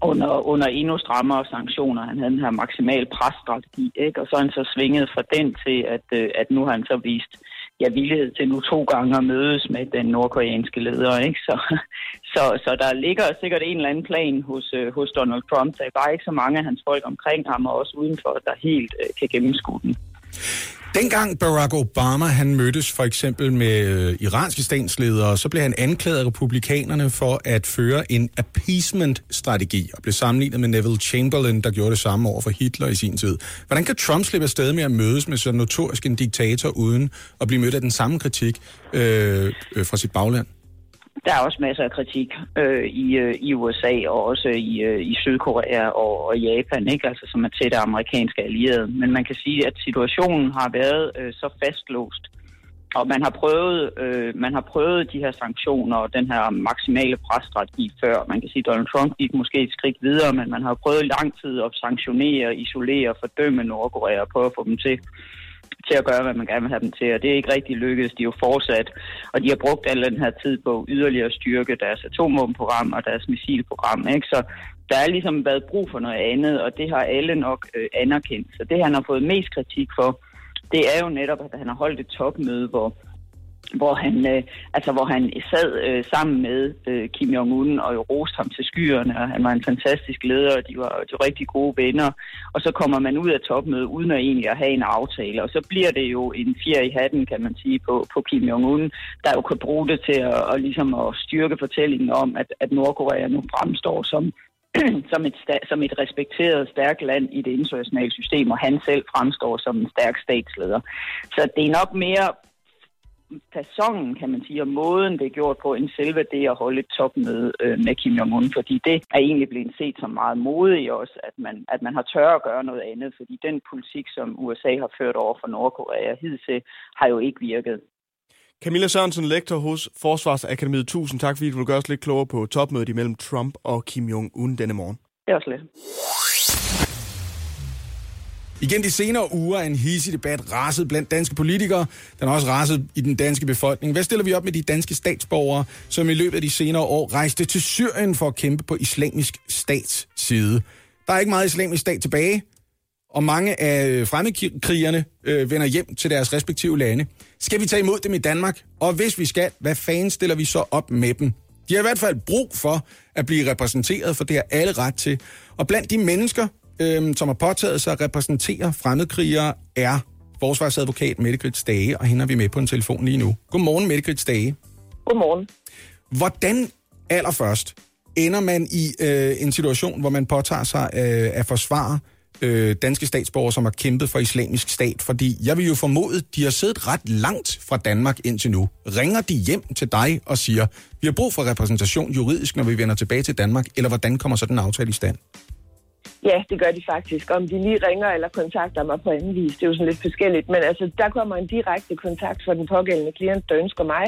under, under endnu strammere sanktioner. Han havde den her maksimal presstrategi, ikke? og så er han så svinget fra den til, at, øh, at nu har han så vist ja, villighed til nu to gange at mødes med den nordkoreanske leder. Ikke? Så, [laughs] så, så der ligger sikkert en eller anden plan hos, øh, hos Donald Trump. Der er bare ikke så mange af hans folk omkring ham, og også udenfor, der helt øh, kan gennemskue den. Dengang Barack Obama han mødtes for eksempel med øh, iranske statsledere, så blev han anklaget af republikanerne for at føre en appeasement-strategi og blev sammenlignet med Neville Chamberlain, der gjorde det samme over for Hitler i sin tid. Hvordan kan Trump slippe afsted med at mødes med så notorisk en diktator uden at blive mødt af den samme kritik øh, øh, fra sit bagland? Der er også masser af kritik øh, i, øh, i USA og også i, øh, i Sydkorea og, og Japan, ikke? Altså, som er tætte amerikanske allierede. Men man kan sige, at situationen har været øh, så fastlåst, og man har prøvet, øh, man har prøvet de her sanktioner og den her maksimale presstrategi før. Man kan sige, at Donald Trump gik måske et skridt videre, men man har prøvet lang tid at sanktionere, isolere og fordømme Nordkorea og prøve at få dem til til at gøre, hvad man gerne vil have dem til, og det er ikke rigtig lykkedes. De er jo fortsat, og de har brugt al den her tid på yderligere at styrke deres atomvåbenprogram og deres missilprogram. Ikke? Så der er ligesom været brug for noget andet, og det har alle nok øh, anerkendt. Så det, han har fået mest kritik for, det er jo netop, at han har holdt et topmøde, hvor hvor han, øh, altså, hvor han sad øh, sammen med øh, Kim Jong-un og jo roste ham til skyerne, og han var en fantastisk leder, og de var, de var rigtig gode venner. Og så kommer man ud af topmødet uden at egentlig at have en aftale, og så bliver det jo en fjer i hatten, kan man sige, på, på Kim Jong-un, der jo kan bruge det til at, og ligesom at styrke fortællingen om, at, at Nordkorea nu fremstår som [clears throat] som et, som et respekteret, stærkt land i det internationale system, og han selv fremstår som en stærk statsleder. Så det er nok mere personen, kan man sige, og måden, det er gjort på, end selve det at holde et topmøde øh, med Kim Jong-un, fordi det er egentlig blevet set som meget modigt også, at man, at man har tør at gøre noget andet, fordi den politik, som USA har ført over for Nordkorea hidtil, har jo ikke virket. Camilla Sørensen, lektor hos Forsvarsakademiet. Tusind tak, fordi du vil gøre os lidt klogere på topmødet imellem Trump og Kim Jong-un denne morgen. Det er også lidt. Igen de senere uger er en hissig debat raset blandt danske politikere. Den er også raset i den danske befolkning. Hvad stiller vi op med de danske statsborgere, som i løbet af de senere år rejste til Syrien for at kæmpe på islamisk stats side? Der er ikke meget islamisk stat tilbage, og mange af fremmedkrigerne øh, vender hjem til deres respektive lande. Skal vi tage imod dem i Danmark? Og hvis vi skal, hvad fanden stiller vi så op med dem? De har i hvert fald brug for at blive repræsenteret, for det har alle ret til. Og blandt de mennesker, øhm, som har påtaget sig at repræsentere fremmedkrigere, er forsvarsadvokat Mette Grits Dage, og hende har vi med på en telefon lige nu. Godmorgen, Mette Grits Dage. Godmorgen. Hvordan allerførst ender man i øh, en situation, hvor man påtager sig øh, at forsvare øh, danske statsborgere, som har kæmpet for islamisk stat? Fordi jeg vil jo formode, de har siddet ret langt fra Danmark indtil nu. Ringer de hjem til dig og siger, vi har brug for repræsentation juridisk, når vi vender tilbage til Danmark, eller hvordan kommer så den aftale i stand? Ja, det gør de faktisk. Om de lige ringer eller kontakter mig på anden vis, det er jo sådan lidt forskelligt. Men altså, der kommer en direkte kontakt fra den pågældende klient, der ønsker mig,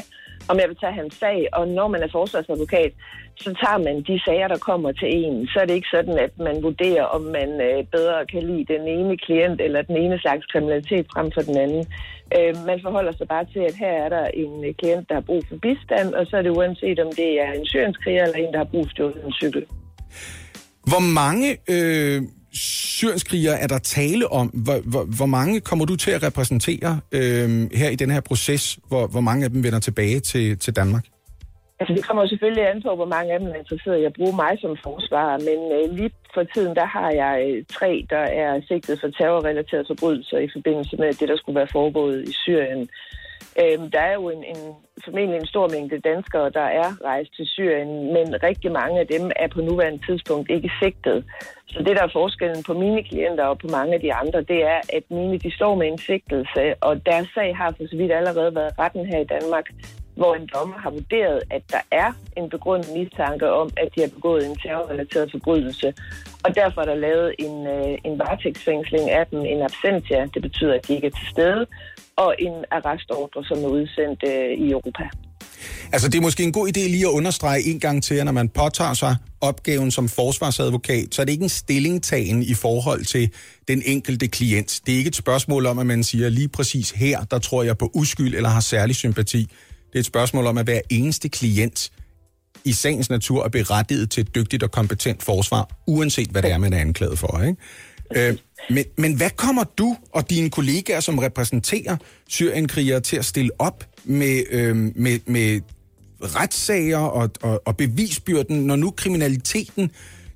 om jeg vil tage hans sag. Og når man er forsvarsadvokat, så tager man de sager, der kommer til en. Så er det ikke sådan, at man vurderer, om man øh, bedre kan lide den ene klient eller den ene slags kriminalitet frem for den anden. Øh, man forholder sig bare til, at her er der en øh, klient, der har brug for bistand, og så er det uanset, om det er en syrenskriger eller en, der har brug for en cykel. Hvor mange øh, syrienskrigere er der tale om? Hvor, hvor, hvor mange kommer du til at repræsentere øh, her i den her proces? Hvor, hvor mange af dem vender tilbage til, til Danmark? Altså, det kommer selvfølgelig an på, hvor mange af dem er interesseret i at bruge mig som forsvarer, men øh, lige for tiden, der har jeg øh, tre, der er sigtet for terrorrelaterede forbrydelser i forbindelse med det, der skulle være foregået i Syrien. Øhm, der er jo en, en, formentlig en stor mængde danskere, der er rejst til Syrien, men rigtig mange af dem er på nuværende tidspunkt ikke sigtet. Så det, der er forskellen på mine klienter og på mange af de andre, det er, at mine de står med en sigtelse, og deres sag har for så vidt allerede været retten her i Danmark, hvor en dommer har vurderet, at der er en begrundet mistanke om, at de har begået en terrorrelateret forbrydelse. Og derfor er der lavet en, øh, en varetægtsfængsling af dem, en absentia, det betyder, at de ikke er til stede, og en arrestordre, som er udsendt øh, i Europa. Altså, det er måske en god idé lige at understrege en gang til, at når man påtager sig opgaven som forsvarsadvokat, så er det ikke en stillingtagen i forhold til den enkelte klient. Det er ikke et spørgsmål om, at man siger lige præcis her, der tror jeg på uskyld eller har særlig sympati. Det er et spørgsmål om, at hver eneste klient i sagens natur er berettiget til et dygtigt og kompetent forsvar, uanset hvad det er, man er anklaget for. Ikke? Øh, men, men hvad kommer du og dine kollegaer, som repræsenterer syrienkrigere, til at stille op med, øh, med, med retssager og, og, og bevisbyrden, når nu kriminaliteten,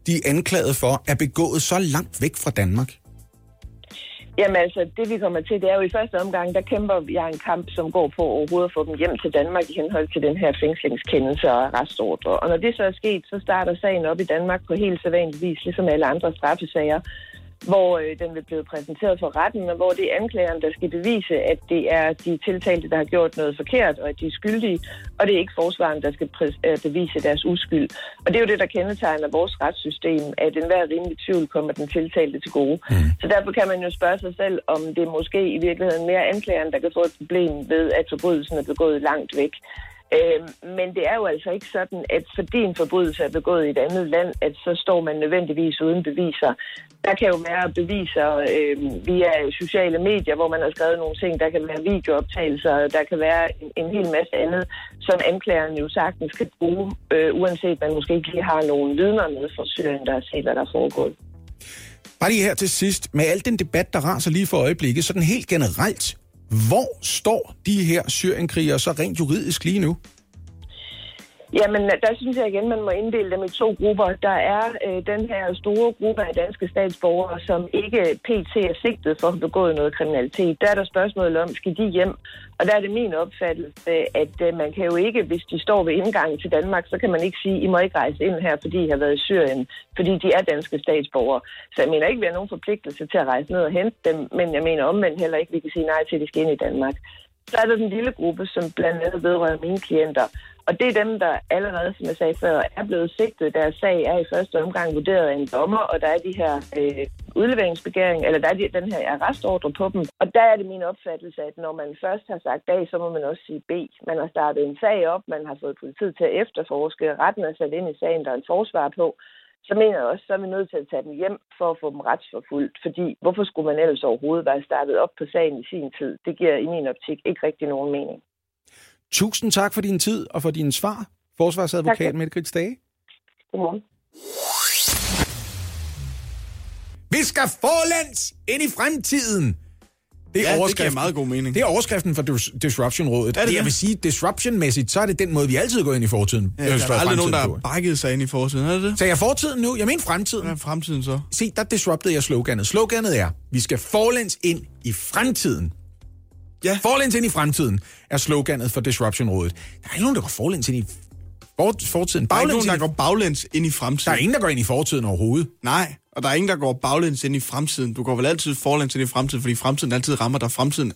de er anklaget for, er begået så langt væk fra Danmark? Jamen altså, det vi kommer til, det er jo i første omgang, der kæmper jeg en kamp, som går på overhovedet at få dem hjem til Danmark i henhold til den her fængslingskendelse og restordre. Og når det så er sket, så starter sagen op i Danmark på helt sædvanlig vis, ligesom alle andre straffesager, hvor øh, den vil blive præsenteret for retten, og hvor det er anklageren, der skal bevise, at det er de tiltalte, der har gjort noget forkert, og at de er skyldige, og det er ikke forsvaren, der skal øh, bevise deres uskyld. Og det er jo det, der kendetegner vores retssystem, at enhver rimelig tvivl kommer den tiltalte til gode. Mm. Så derfor kan man jo spørge sig selv, om det måske i virkeligheden mere anklageren, der kan få et problem ved, at forbrydelsen er begået langt væk. Øh, men det er jo altså ikke sådan, at fordi en forbrydelse er begået i et andet land, at så står man nødvendigvis uden beviser. Der kan jo være beviser øh, via sociale medier, hvor man har skrevet nogle ting. Der kan være videooptagelser, der kan være en, en hel masse andet, som anklageren jo sagtens kan bruge, øh, uanset man måske ikke lige har nogen vidner med fra Syrien, der har set, hvad der er foregået. Bare lige her til sidst, med al den debat, der raser lige for øjeblikket, sådan helt generelt, hvor står de her syrienkrigere så rent juridisk lige nu? Jamen, der synes jeg igen, man må inddele dem i to grupper. Der er øh, den her store gruppe af danske statsborgere, som ikke pt. er sigtet for at have begået noget kriminalitet. Der er der spørgsmålet om, skal de hjem? Og der er det min opfattelse, at øh, man kan jo ikke, hvis de står ved indgangen til Danmark, så kan man ikke sige, I må ikke rejse ind her, fordi I har været i Syrien, fordi de er danske statsborgere. Så jeg mener ikke, vi har nogen forpligtelse til at rejse ned og hente dem, men jeg mener omvendt heller ikke, vi kan sige nej til, at de skal ind i Danmark. Så er der den lille gruppe, som blandt andet vedrører mine klienter. Og det er dem, der allerede, som jeg sagde før, er blevet sigtet. Deres sag er i første omgang vurderet af en dommer, og der er de her øh, udleveringsbegæring, eller der er de, den her arrestordre på dem. Og der er det min opfattelse, at når man først har sagt A, så må man også sige B. Man har startet en sag op, man har fået politiet til at efterforske, retten er sat ind i sagen, der er en forsvar på. Så mener jeg også, så er vi nødt til at tage dem hjem for at få dem retsforfulgt. Fordi hvorfor skulle man ellers overhovedet være startet op på sagen i sin tid? Det giver i min optik ikke rigtig nogen mening. Tusind tak for din tid og for dine svar, forsvarsadvokat. Mette Grits Dage. Godmorgen. Vi skal forlæns ind i fremtiden. Det Ja, det giver meget god mening. Det er overskriften for Dis- Disruption-rådet. Er det jeg det? vil sige, disruption-mæssigt, så er det den måde, vi altid går ind i fortiden. Ja, øh, der er aldrig nogen, der har bakket sig ind i fortiden, er det det? Så jeg fortiden nu? Jeg mener fremtiden. Hvad er fremtiden så? Se, der disruptede jeg sloganet. Sloganet er, vi skal forlæns ind i fremtiden. Ja. Forlæns ind i fremtiden er sloganet for Disruption-rådet. Der er ikke nogen, der går forlæns ind i for, fortiden. Der er ikke Baglæns nogen, der går baglæns ind i Der fremtiden. er ingen, der går ind i fortiden overhovedet. Nej. Og der er ingen, der går baglæns ind i fremtiden. Du går vel altid forlæns ind i fremtiden, fordi fremtiden altid rammer dig. Fremtiden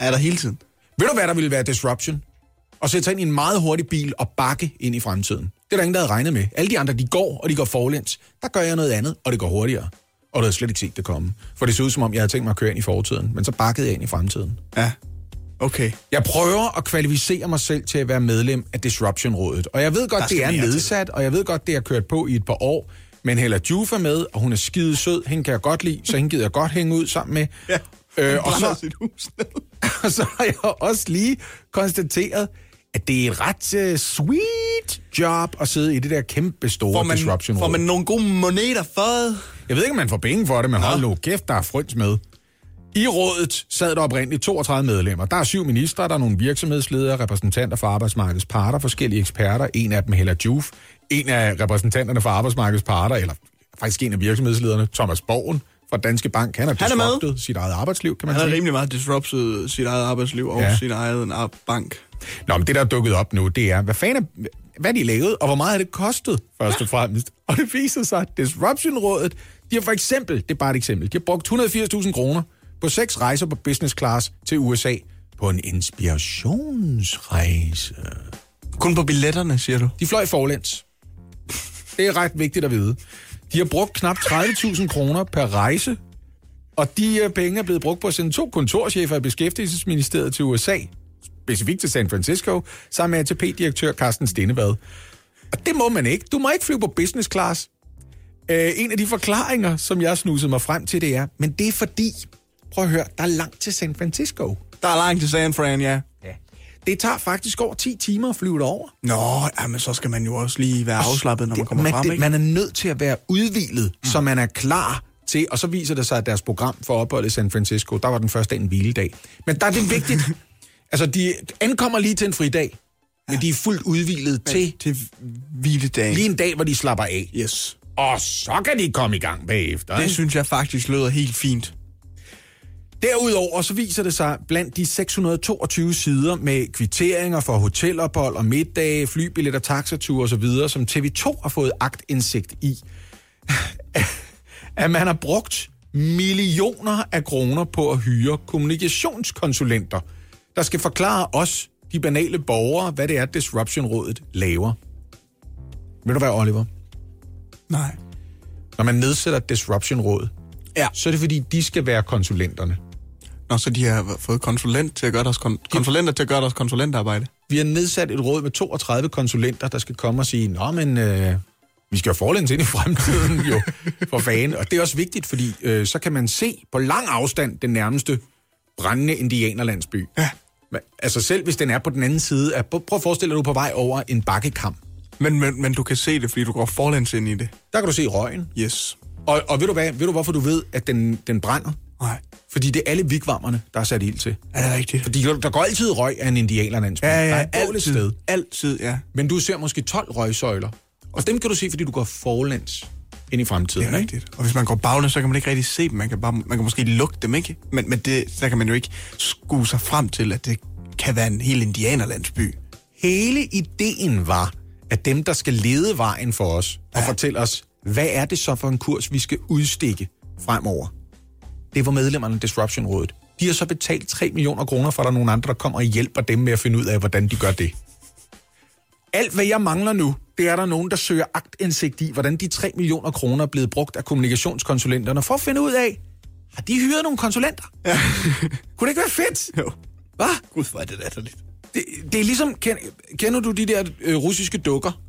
er der hele tiden. Ved du, hvad der ville være disruption? At sætte sig ind i en meget hurtig bil og bakke ind i fremtiden. Det er der ingen, der havde regnet med. Alle de andre, de går, og de går forlæns. Der gør jeg noget andet, og det går hurtigere. Og du havde slet ikke set det komme. For det så ud som om, jeg havde tænkt mig at køre ind i fortiden. Men så bakkede jeg ind i fremtiden. Ja, okay. Jeg prøver at kvalificere mig selv til at være medlem af Disruption-rådet. Og jeg ved godt, det er nedsat, og jeg ved godt, det har kørt på i et par år. Men Hella Juf er med, og hun er skide sød. Hende kan jeg godt lide, så hende gider jeg godt hænge ud sammen med. Ja, øh, og, så, sit hus [laughs] og så har jeg også lige konstateret, at det er et ret uh, sweet job at sidde i det der kæmpe store Får man, disruption får man nogle gode moneter for Jeg ved ikke, om man får penge for det, men hold nu kæft, der er frøns med. I rådet sad der oprindeligt 32 medlemmer. Der er syv ministre, der er nogle virksomhedsledere, repræsentanter for arbejdsmarkedets parter, forskellige eksperter. En af dem, Hella Juf. En af repræsentanterne for arbejdsmarkedets parter, eller faktisk en af virksomhedslederne, Thomas Borgen fra Danske Bank. Han har Han disruptet sit eget arbejdsliv, kan man Han har rimelig meget disruptet sit eget arbejdsliv og Ja. sin egen bank. Nå, men det, der er dukket op nu, det er, hvad fanden er, hvad de lavet, og hvor meget har det kostet, først og fremmest. [laughs] Og det viser sig, at Disruption-rådet, de har for eksempel, det er bare et eksempel, de har brugt 180.000 kroner på seks rejser på business class til USA på en inspirationsrejse. Kun på billetterne, siger du? De fløj forlæns. Det er ret vigtigt at vide. De har brugt knap 30.000 kroner per rejse, og de øh, penge er blevet brugt på at sende to kontorchefer i Beskæftigelsesministeriet til USA, specifikt til San Francisco, sammen med ATP-direktør Carsten Stennevad. Og det må man ikke. Du må ikke flyve på business class. Øh, en af de forklaringer, som jeg snusede mig frem til, det er, men det er fordi, prøv at høre, der er langt til San Francisco. Der er langt til San Fran, ja. Ja. Det tager faktisk over 10 timer at flyve derover. Nå, ja, men så skal man jo også lige være afslappet, når man kommer man, frem, det, ikke? man er nødt til at være udvilet, mm. så man er klar til, og så viser det sig, at deres program for opholdet i San Francisco, der var den første dag en hviledag. Men der er det vigtigt, [laughs] altså de ankommer lige til en fridag, men de er fuldt udvilet til, til hviledagen. lige en dag, hvor de slapper af. Yes. Og så kan de komme i gang bagefter. Det ikke? synes jeg faktisk lyder helt fint. Derudover så viser det sig blandt de 622 sider med kvitteringer for hotelophold og middage, flybilletter, taxature osv., som TV2 har fået agtindsigt i, [laughs] at man har brugt millioner af kroner på at hyre kommunikationskonsulenter, der skal forklare os, de banale borgere, hvad det er, Disruption-rådet laver. Ved du hvad, Oliver? Nej. Når man nedsætter et Disruption-råd, ja. så er det fordi, de skal være konsulenterne. Nå, så de har fået konsulent til at gøre deres kon- konsulenter til at gøre deres konsulentarbejde. Vi har nedsat et råd med 32 konsulenter, der skal komme og sige, Nå, men øh, vi skal jo forlæns ind i fremtiden jo, for fanden. Og det er også vigtigt, fordi øh, så kan man se på lang afstand den nærmeste brændende indianerlandsby. Ja. Men, altså selv hvis den er på den anden side, af, prøv at forestille dig, at du er på vej over en bakkekam. Men, men, men du kan se det, fordi du går forlæns ind i det. Der kan du se røgen. Yes. Og, og ved, du hvad, ved du hvorfor du ved, at den, den brænder? Nej. Fordi det er alle vigvarmerne, der er sat ild til. Er det rigtigt? Fordi der går altid røg af en indianerlandsby. Ja, ja, der er altid. sted. Altid, ja. Men du ser måske 12 røgsøjler. Og dem kan du se, fordi du går forlæns ind i fremtiden. Det er ikke? rigtigt. Og hvis man går baglæns, så kan man ikke rigtig se dem. Man kan, bare, man kan måske lugte dem, ikke? Men, men det, der kan man jo ikke skue sig frem til, at det kan være en hel indianerlandsby. Hele ideen var, at dem, der skal lede vejen for os, og fortælle os, hvad er det så for en kurs, vi skal udstikke fremover. Det var medlemmerne af Disruption-rådet. De har så betalt 3 millioner kroner, for at der er nogle andre, der kommer og hjælper dem med at finde ud af, hvordan de gør det. Alt, hvad jeg mangler nu, det er der nogen, der søger agtindsigt i, hvordan de 3 millioner kroner er blevet brugt af kommunikationskonsulenterne, for at finde ud af, har de hyret nogle konsulenter? Ja. [laughs] Kunne det ikke være fedt? Jo. Hvad? Gud, hvor er det latterligt. Det, det er ligesom, kender, kender du de der øh, russiske dukker?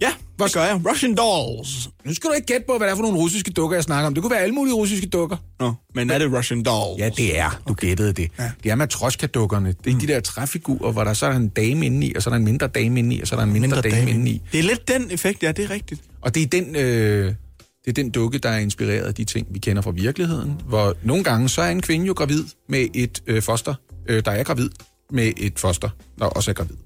Ja, hvad gør jeg? Russian Dolls. Nu skal du ikke gætte på, hvad det er for nogle russiske dukker, jeg snakker om. Det kunne være alle mulige russiske dukker. Nå, men er det Russian Dolls? Ja, det er. Du gættede det. Ja. Det er matroska-dukkerne. Det er mm. de der træfigurer, hvor der så er en dame inde i, og så er der en mindre dame inde i, og så er der en mindre, mindre dame, dame inde i. Det er lidt den effekt, ja, det er rigtigt. Og det er den, øh, det er den dukke, der er inspireret af de ting, vi kender fra virkeligheden. Hvor nogle gange, så er en kvinde jo gravid med et øh, foster, øh, der er gravid med et foster, der også er gravid.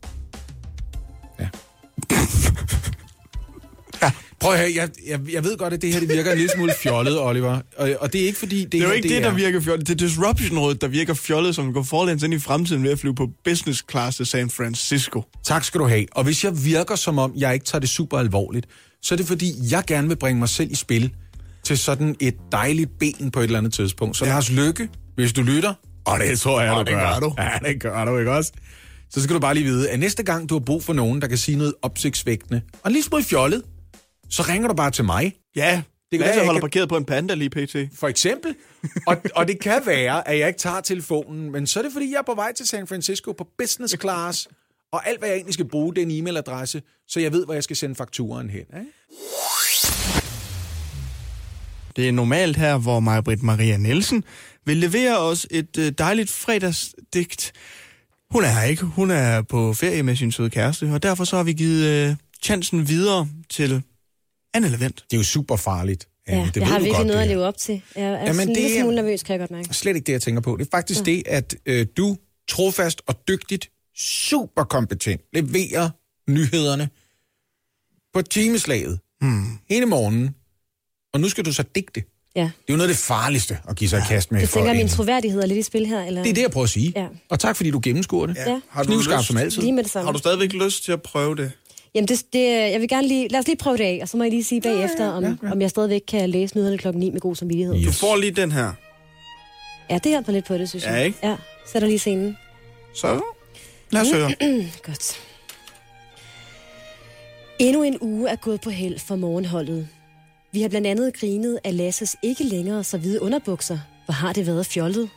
Prøv at høre, jeg, jeg, jeg ved godt, at det her det virker en lille smule fjollet, Oliver. Og, og det er ikke fordi... Det, Det er jo ikke det, der virker fjollet. Det er Disruption-rådet, der virker fjollet, som går forlæns ind i fremtiden ved at flyve på business class til San Francisco. Tak skal du have. Og hvis jeg virker som om, jeg ikke tager det super alvorligt, så er det fordi, jeg gerne vil bringe mig selv i spil til sådan et dejligt ben på et eller andet tidspunkt. Så Lars Lykke, hvis du lytter, og det tror jeg, Og du det gør du. Ja, det gør du, ikke også? Så skal du bare lige vide, at næste gang du har brug for nogen, der kan sige noget opsigtsvægtende, og en lille smule fjollet, så ringer du bare til mig. Ja, det kan være, jeg holder parkeret på en panda lige pt. For eksempel. Og, og det kan være, at jeg ikke tager telefonen, men så er det, fordi jeg er på vej til San Francisco på business class, og alt, hvad jeg egentlig skal bruge, det er en e-mailadresse, så jeg ved, hvor jeg skal sende fakturen hen. Ikke? Det er normalt her, hvor Majbrit Maria Nielsen vil levere os et øh, dejligt fredagsdigt. Hun er her ikke. Hun er på ferie med sin søde kæreste, og derfor så har vi givet øh, chancen videre til Anne Levent. Det er jo super farligt. Ja, det jeg har virkelig godt, noget det at leve op til. Jeg er Jamen, Jamen, en det lille er- smule nervøs, kan jeg godt mærke. Slet ikke det, jeg tænker på. Det er faktisk Ja. det, at øh, du trofast og dygtigt, super kompetent, leverer nyhederne på timeslaget hmm. hele morgenen. Og nu skal du så digte. Ja. Det er jo noget af det farligste at give sig i kast med. Du for tænker, en- min troværdighed er lidt i spil her? Eller? Det er det, jeg prøver at sige. Ja. Og tak, fordi du gennemskuer det. Ja. Har du Knivskarp lyst- som altid. Lige med det samme. Har du stadigvæk lyst til at prøve det? Jamen, det, det, jeg vil gerne lige... Lad os lige prøve det af, og så må jeg lige sige bagefter, om, ja, ja. om jeg stadigvæk kan læse nyhederne klokken 9 med god samvittighed. Du får lige den her. Ja, det hjælper lidt på det, synes Ja, jeg. ikke? Ja, sætter lige scenen. Så lad os høre. [clears throat] Godt. Endnu en uge er gået på held for morgenholdet. Vi har blandt andet grinet af Lasses ikke længere så hvide underbukser. Hvor har det været fjollet?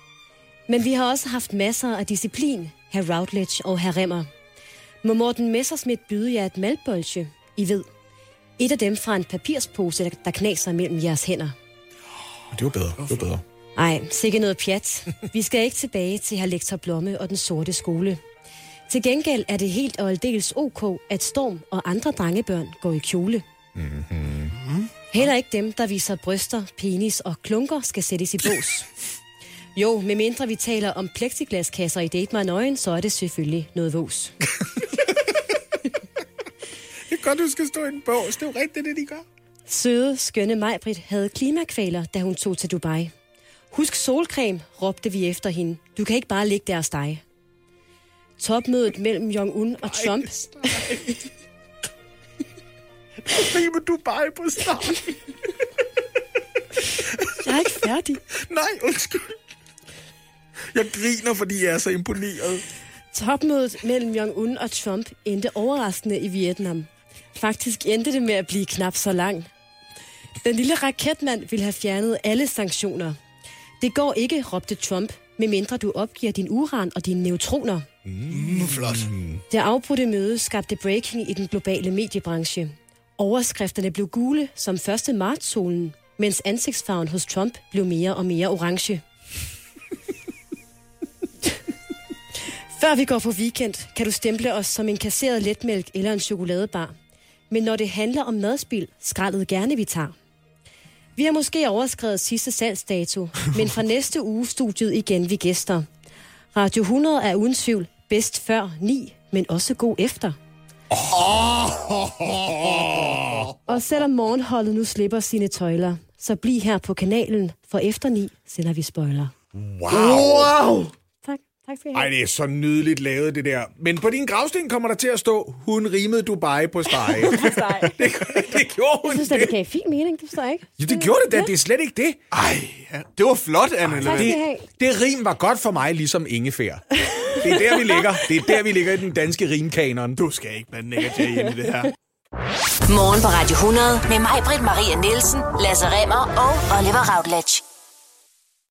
[laughs] Men vi har også haft masser af disciplin, herr Routledge og herr Remmer. Må Morten Messerschmidt byde jer et maltbolsje? I ved. Et af dem fra en papirspose, der- knaser mellem jeres hænder. Det var bedre. Det var bedre. Ej, sikke noget pjat. Vi skal ikke tilbage til herr lektor Blomme og den sorte skole. Til gengæld er det helt og aldeles ok, at Storm og andre drengebørn går i kjole. Mm-hmm. Heller ikke dem, der viser bryster, penis og klunker, skal sættes i bås. Jo, medmindre vi taler om plexiglaskasser i Date My Nøgen, så er det selvfølgelig noget vås. [laughs] Godt, du skal stå i en bås. Det er jo rigtigt, det de gør. Søde, skønne Majbrit havde klimakvaler, da hun tog til Dubai. Husk solcreme, råbte vi efter hende. Du kan ikke bare ligge der og stege. Topmødet mellem Jong-un og Trump. Rimer du bare på start? Jeg er ikke færdig. Nej, undskyld. Jeg griner, fordi jeg er så imponeret. Topmødet mellem Jong-un og Trump endte overraskende i Vietnam. Faktisk endte det med at blive knap så lang. Den lille raketmand ville have fjernet alle sanktioner. Det går ikke, råbte Trump, medmindre du opgiver din uran og dine neutroner. Mm, flot. Det afbrudte møde skabte breaking i den globale mediebranche. Overskrifterne blev gule som 1. marts-solen, mens ansigtsfarven hos Trump blev mere og mere orange. Før vi går på weekend, kan du stemple os som en kasseret letmælk eller en chokoladebar. Men når det handler om madspil, skraldet gerne vi tager. Vi har måske overskrevet sidste salgsdato, [laughs] men fra næste uge studiet igen vi gæster. Radio 100 er uden tvivl bedst før 9, men også god efter. [laughs] Og selvom morgenholdet nu slipper sine tøjler, så bliv her på kanalen, for efter 9 sender vi spoiler. Wow. wow. Tak. Tak skal I Ej, have. det er så nydeligt lavet, det der. Men på din gravsten kommer der til at stå, hun rimede Dubai på stege. [laughs] [laughs] det, det gjorde hun Jeg synes, at det gav fin mening, det forstår jeg ikke. Ja, det gjorde det da. Det er slet ikke det. Ej, ja. det var flot, Anne. Tak skal I Det, det rim var godt for mig, ligesom ingefær. Det er der, vi ligger. Det er der, vi ligger i den danske rimkanon. Du skal ikke blande Nick og Jay ind i det her. Morgen på Radio 100 med mig, Britt Maria Nielsen, Lasse Remmer og Oliver Routledge.